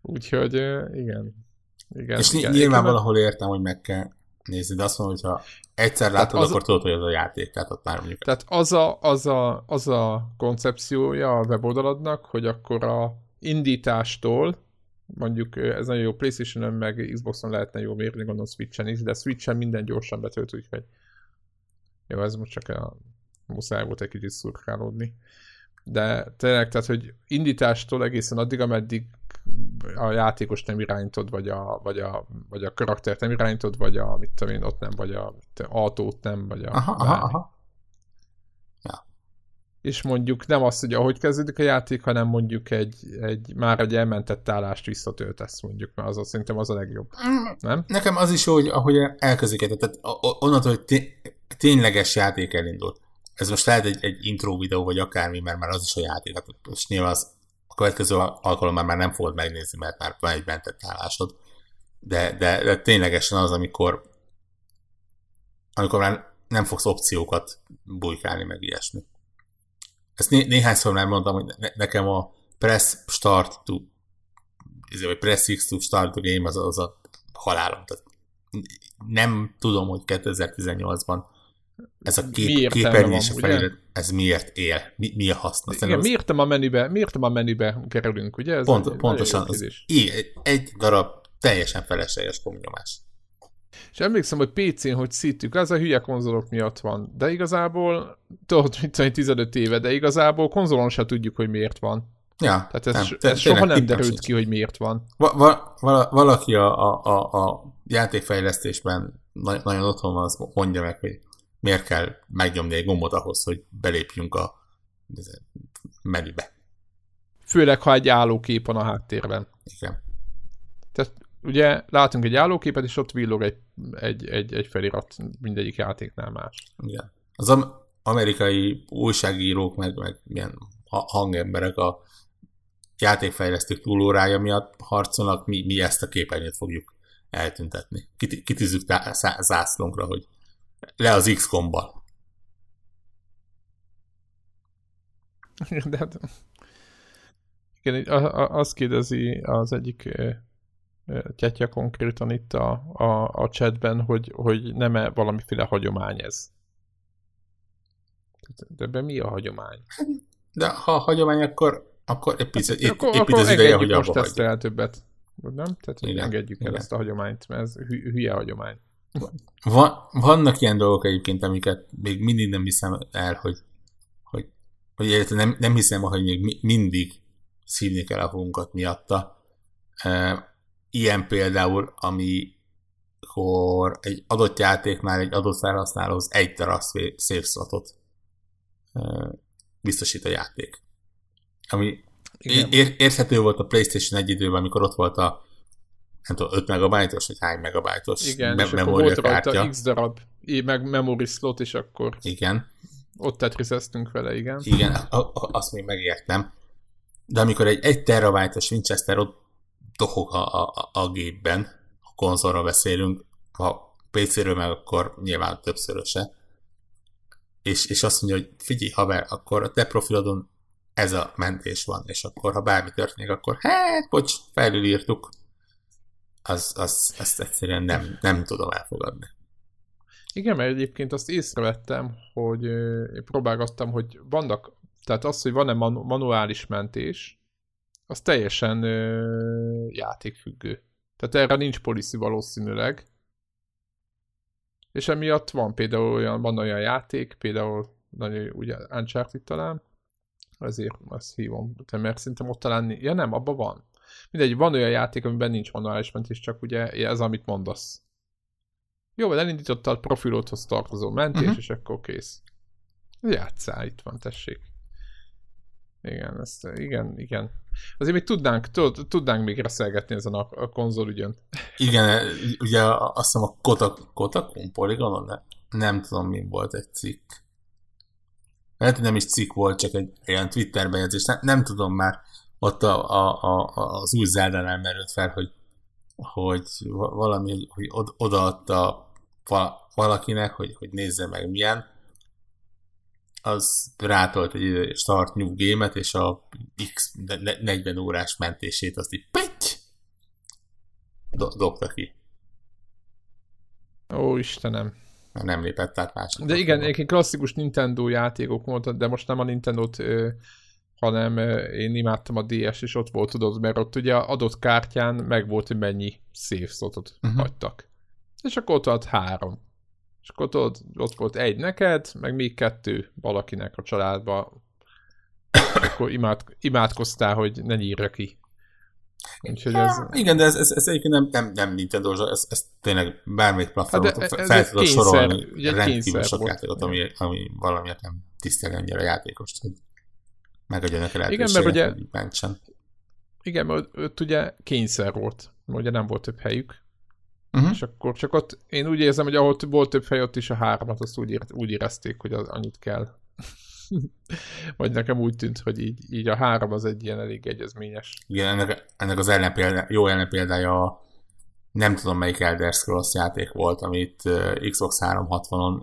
Úgyhogy igen. igen és igen, nyilván igen, valahol értem, hogy meg kell nézni, de azt mondom, hogy ha egyszer látod, az, akkor tudod, hogy az a játék. Tehát ott már mondjuk... Tehát az a, az, a, az a koncepciója a weboldaladnak, hogy akkor a indítástól mondjuk ez nagyon jó Playstation-ön, meg Xbox-on lehetne jó mérni, gondolom Switch-en is, de Switch-en minden gyorsan betölt, úgyhogy jó, ez most csak a muszáj volt egy kicsit szurkálódni. De tényleg, tehát, hogy indítástól egészen addig, ameddig a játékos nem irányítod, vagy a, vagy a, vagy a karaktert nem irányítod, vagy a, mit tudom én, ott nem, vagy a autót nem, vagy a... Aha, aha, aha. És mondjuk nem az, hogy ahogy kezdődik a játék, hanem mondjuk egy, egy már egy elmentett állást visszatöltesz, mondjuk, mert az, szerintem az a legjobb. Nem? Nekem az is jó, hogy ahogy elkezdődik, tehát onnantól, hogy tényleges játék elindul. Ez most lehet egy, egy intro videó, vagy akármi, mert már az is a játék. Hát most nyilván az a következő alkalommal már nem fogod megnézni, mert már van egy mentett állásod. De, de, de ténylegesen az, amikor amikor már nem fogsz opciókat bujkálni, meg ilyesmi. Ezt né- néhányszor már mondtam, hogy ne- nekem a press start to vagy press X to start the game az, az a halálom. Tehát nem tudom, hogy 2018-ban ez a kép, képernyős felirat, ez miért él? Mi, mi a haszna? Igen, miért a menübe, miért a menübe kerülünk, ugye? Ez Pont, egy, pontosan, az, egy, egy darab teljesen felesleges komnyomás. És emlékszem, hogy PC-n, hogy szítük, az a hülye konzolok miatt van. De igazából, tudod, mint 15 éve, de igazából konzolon se tudjuk, hogy miért van. Ja, Tehát ez, nem, ez soha nem derült sincs. ki, hogy miért van. Va, va, vala, valaki a, a, a, a játékfejlesztésben nagyon otthon van, azt mondja meg, hogy miért kell megnyomni egy gombot ahhoz, hogy belépjünk a menübe. Főleg, ha egy állókép van a háttérben. Igen. Tehát ugye látunk egy állóképet, és ott villog egy, egy, egy, egy felirat mindegyik játéknál más. Igen. Az am- amerikai újságírók, meg, meg milyen hangemberek a játékfejlesztők túlórája miatt harcolnak, mi, mi ezt a képernyőt fogjuk eltüntetni. Kit, kitűzzük zászlónkra, hogy le az X-kombbal. De hát, igen, azt kérdezi az egyik tyetja konkrétan itt a, a, a chatben, hogy, hogy nem-e valamiféle hagyomány ez. De ebben mi a hagyomány? De ha a hagyomány, akkor, akkor épp, hát, épp, akkor, épp akkor az ideje, hogy most ezt el többet. Nem? Tehát igen, engedjük igen. el ezt a hagyományt, mert ez hülye hagyomány. Van, vannak ilyen dolgok egyébként, amiket még mindig nem hiszem el, hogy, hogy, hogy nem, nem hiszem, hogy még mindig szívni kell a hunkat miatta. Ilyen például, amikor egy adott játéknál egy adott felhasználóhoz egy darab save slotot biztosít a játék. Ami ér, érthető volt a PlayStation egy időben, amikor ott volt a nem tudom, 5 megabájtos, vagy hány megabájtos Igen, me- és akkor volt rajta x darab meg memory slot, és akkor igen. ott tetrizeztünk vele, igen. Igen, a, a, azt még megértem. De amikor egy 1 terabájtos Winchester ott dohog a, a, a gépben, a konzolra beszélünk, ha PC-ről meg akkor nyilván többszöröse, és, és azt mondja, hogy figyelj haver, akkor a te profilodon ez a mentés van, és akkor ha bármi történik, akkor hát, bocs, felülírtuk, az, az, azt egyszerűen nem, nem tudom elfogadni. Igen, mert egyébként azt észrevettem, hogy én próbálgattam, hogy vannak, tehát az, hogy van-e manu- manuális mentés, az teljesen ö, játékfüggő. Tehát erre nincs policy valószínűleg. És emiatt van például olyan, van olyan játék, például nagyon ugye Uncharted talán, ezért azt hívom, mert szerintem ott talán, ja nem, abban van. Mindegy, van olyan játék, amiben nincs manuális mentés, csak ugye ez, amit mondasz. Jó, elindítottad profilodhoz tartozó mentés, uh-huh. és akkor kész. Játszál, itt van, tessék. Igen, ezt, igen, igen. Azért még tudnánk, tudnánk még reszelgetni ezen a, a konzol ügyön. Igen, ugye azt hiszem a Kotak, Kotakon, Polygonon, ne, nem tudom mi volt egy cikk. Lehet, nem is cikk volt, csak egy olyan Twitter bejegyzés, nem, nem tudom már ott a, a, a, az új Zeldánál merült fel, hogy, hogy valami, hogy odaadta valakinek, hogy, hogy nézze meg milyen, az rátolt egy start new game és a X 40 órás mentését azt így pitty, do- dobta ki. Ó, Istenem. Nem lépett át másik. De igen, egyébként klasszikus Nintendo játékok voltak, de most nem a Nintendo-t, hanem én imádtam a DS, és ott volt, tudod, mert ott ugye adott kártyán meg volt, hogy mennyi save slotot uh-huh. hagytak. És akkor ott volt három. És akkor ott, ott volt egy neked, meg még kettő valakinek a családba. akkor imád, imádkoztál, hogy ne nyírja ki. Úgyhogy ez... Igen, de ez, ez, ez egyébként nem, nem, nem Nintendo, ez, ez tényleg bármelyik platformot hát fel tudod sorolni rendkívül sok játékot, ami, ami valamiért nem tisztel annyira a játékost, hogy megadja neki lehetőséget, igen, mert ugye, hogy mentsen. Igen, mert ott ugye kényszer volt, ugye nem volt több helyük, uh-huh. és akkor csak ott, én úgy érzem, hogy ahol volt több hely, ott is a háromat azt úgy, úgy érezték, hogy az annyit kell. Vagy nekem úgy tűnt, hogy így, így a három az egy ilyen elég egyezményes. Igen, ennek, ennek az ellenpélda, jó ellenpéldája a nem tudom melyik Elder Scrolls játék volt, amit uh, Xbox 360-on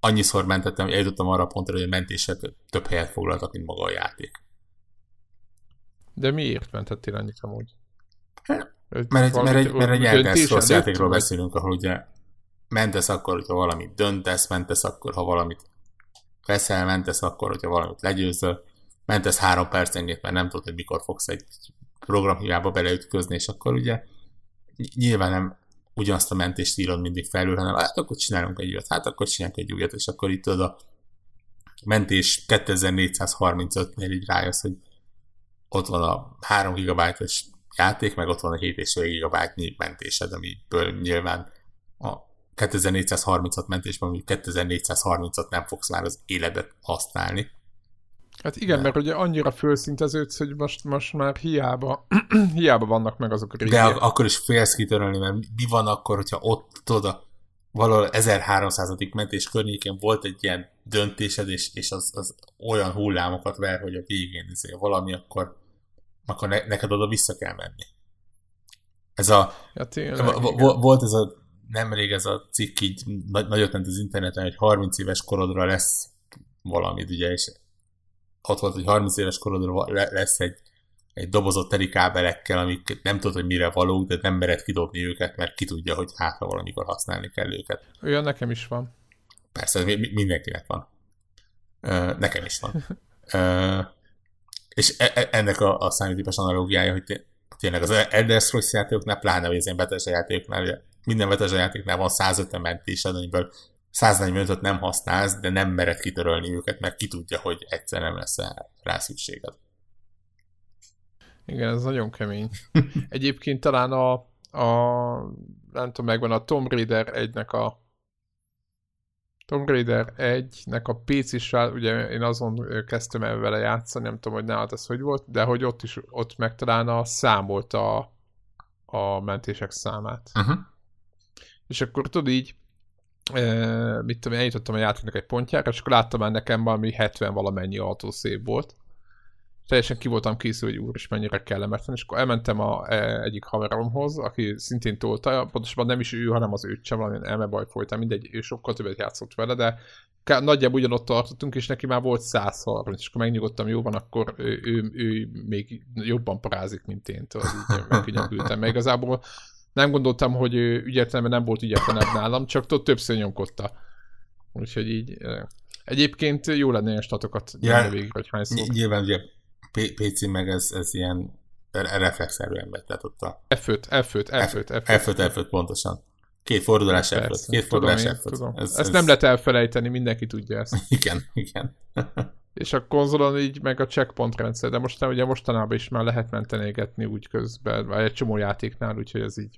annyiszor mentettem, hogy eljutottam arra a pontra, hogy a mentések több helyet foglaltak, mint maga a játék. De miért mentettél annyit amúgy? Hát, mert, egy, mert, egy, mert egy Elder Scrolls játékról beszélünk, ahol ugye mentesz akkor, hogyha valamit döntesz, mentesz akkor, ha valamit veszel, mentesz akkor, hogyha valamit legyőzöl, mentesz három percenként, mert nem tudod, hogy mikor fogsz egy programhibába beleütközni, és akkor ugye nyilván nem ugyanazt a mentést írod mindig felül, hanem hát akkor csinálunk egy újat, hát akkor csinálunk egy újat, és akkor itt a mentés 2435-nél így rájössz, hogy ott van a 3 GB-os játék, meg ott van a 7,5 GB mentésed, amiből nyilván a 2436 mentésben, ami 2430-at nem fogsz már az életet használni. Hát igen, de. mert ugye annyira fölszinteződsz, hogy most, most már hiába, hiába vannak meg azok a régiek. De ak- akkor is félsz kitörölni, mert mi van akkor, hogyha ott tudod, valahol 1300. mentés környékén volt egy ilyen döntésed, és, és az, az olyan hullámokat ver, hogy a végén izé, valami, akkor, akkor ne, neked oda vissza kell menni. Ez a, ja, tényleg, volt ez a nemrég ez a cikk így nagy, nagyot ment az interneten, hogy 30 éves korodra lesz valami, ugye, és ott volt, hogy 30 éves korodra lesz egy, egy dobozott teli kábelekkel, amik nem tudod, hogy mire valók, de nem mered kidobni őket, mert ki tudja, hogy hát, ha valamikor használni kell őket. Olyan nekem is van. Persze, mindenkinek van. Nekem is van. és e, e, ennek a, a számítógépes analógiája, hogy tényleg az Elder Scrolls játékoknál, pláne az ilyen betes játékoknál, ugye minden Bethesda játéknál van 150 mentésed, amiből 145-öt nem használsz, de nem mered kitörölni őket, mert ki tudja, hogy egyszer nem lesz rá szükséged. Igen, ez nagyon kemény. Egyébként talán a, a nem tudom, megvan a Tomb Raider 1-nek a Tomb Raider 1-nek a pc ugye én azon kezdtem el vele játszani, nem tudom, hogy nálad ez hogy volt, de hogy ott is, ott meg talán a számolt a, a mentések számát. Uh-huh. És akkor tudod így, e, mit tudom, eljutottam a játéknak egy pontjára, és akkor láttam már nekem valami 70 valamennyi autószép volt. Teljesen ki voltam készül, hogy úr is mennyire kellemetlen, és akkor elmentem a, e, egyik haveromhoz, aki szintén tolta, pontosabban nem is ő, hanem az őt sem, valami elmebaj folytán, mindegy, ő sokkal többet játszott vele, de nagyjából ugyanott tartottunk, és neki már volt 130, és akkor megnyugodtam, jó van, akkor ő, ő, ő még jobban parázik, mint én, tudod, így megkönnyebbültem. Meg igazából nem gondoltam, hogy ő ügyetlenben nem volt ügyetlenebb nálam, csak ott többször nyomkodta. Úgyhogy így... Egyébként jó lenne ilyen statokat ja, végig, hogy hányszor. Nyilván ugye PC meg ez, ez ilyen reflexzerűen megy, tehát ott a... F5, F5, F5, F5. F5, F5, pontosan. Két fordulás F5, két fordulás F5. Tudom. Ez, ezt ez... nem lehet elfelejteni, mindenki tudja ezt. Igen, igen. és a konzolon így meg a checkpoint rendszer, de most ugye mostanában is már lehet mentenégetni úgy közben, vagy egy csomó játéknál, úgyhogy ez így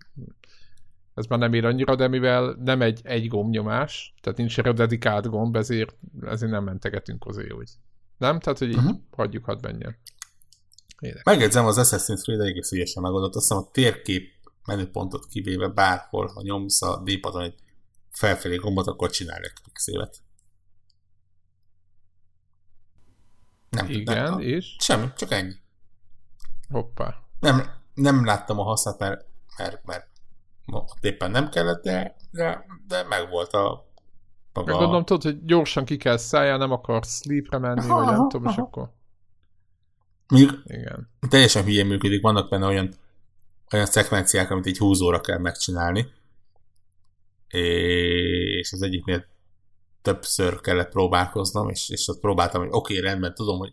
ez már nem ér annyira, de mivel nem egy, egy gombnyomás, tehát nincs erre dedikált gomb, ezért, ezért nem mentegetünk azért úgy. Nem? Tehát, hogy így uh-huh. hagyjuk, hadd menjen. Megjegyzem, az Assassin's Creed egész ügyesen megoldott. Azt hiszem a térkép menüpontot kivéve bárhol, ha nyomsz a d egy felfelé gombot, akkor csinál egy pixélet. Nem, Igen, nem, és? Semmi, csak ennyi. Hoppá. Nem, nem láttam a hasznát, mert, mert, mert ott éppen nem kellett, de, de, de meg volt a maga... Meg gondolom, tudod, hogy gyorsan ki kell szálljál, nem akar sleepre menni, aha, vagy nem tudom, aha. és akkor... Még Igen. teljesen hülyén működik, vannak benne olyan olyan szekvenciák, amit egy húzóra kell megcsinálni, és az egyiknél többször kellett próbálkoznom, és, és ott próbáltam, hogy oké, okay, rendben, tudom, hogy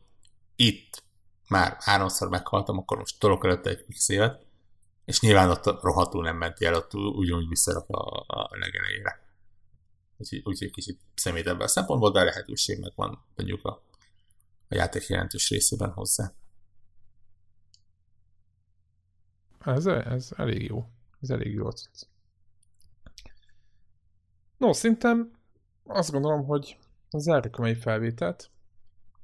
itt már háromszor meghaltam, akkor most tolok előtte egy fix évet, és nyilván ott rohadtul nem ment el, ott ugyanúgy visszarak a, a legelejére. Úgyhogy, úgyhogy kicsit szemét ebben a szempontból, de lehetőség meg van mondjuk a, a játék jelentős részében hozzá. Ez, ez elég jó. Ez elég jó. No, szerintem azt gondolom, hogy zárjuk a mai felvételt.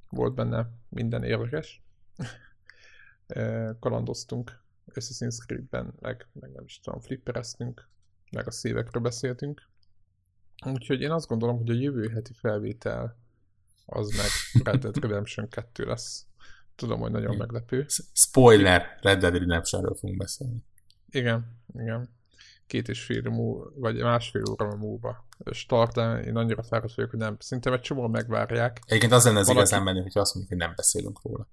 Volt benne minden érdekes. Kalandoztunk Assassin's Creed-ben, meg, meg nem is tudom, flippereztünk, meg a szívekről beszéltünk. Úgyhogy én azt gondolom, hogy a jövő heti felvétel az meg Red Dead Redemption 2 lesz. Tudom, hogy nagyon meglepő. Spoiler, Red Dead Redemptionről fogunk beszélni. Igen, igen. Két és fél múlva, vagy másfél óra múlva start, de én annyira fáradt vagyok, hogy nem. Szerintem egy csomó megvárják. Egyébként az lenne az Valaki... igazán menő, hogy azt mondjuk, hogy nem beszélünk róla.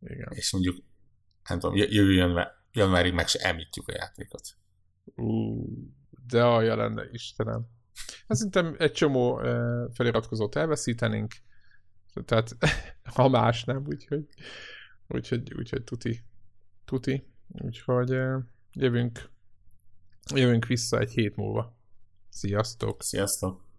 Igen. És mondjuk, nem tudom, jövő január, januárig meg se említjük a játékot. Uh, de alja lenne, Istenem. Hát szerintem egy csomó feliratkozót elveszítenénk, tehát ha más nem, úgyhogy, úgyhogy, úgyhogy tuti. Tuti. Úgyhogy jövünk, jövünk vissza egy hét múlva. Sziasztok! Sziasztok!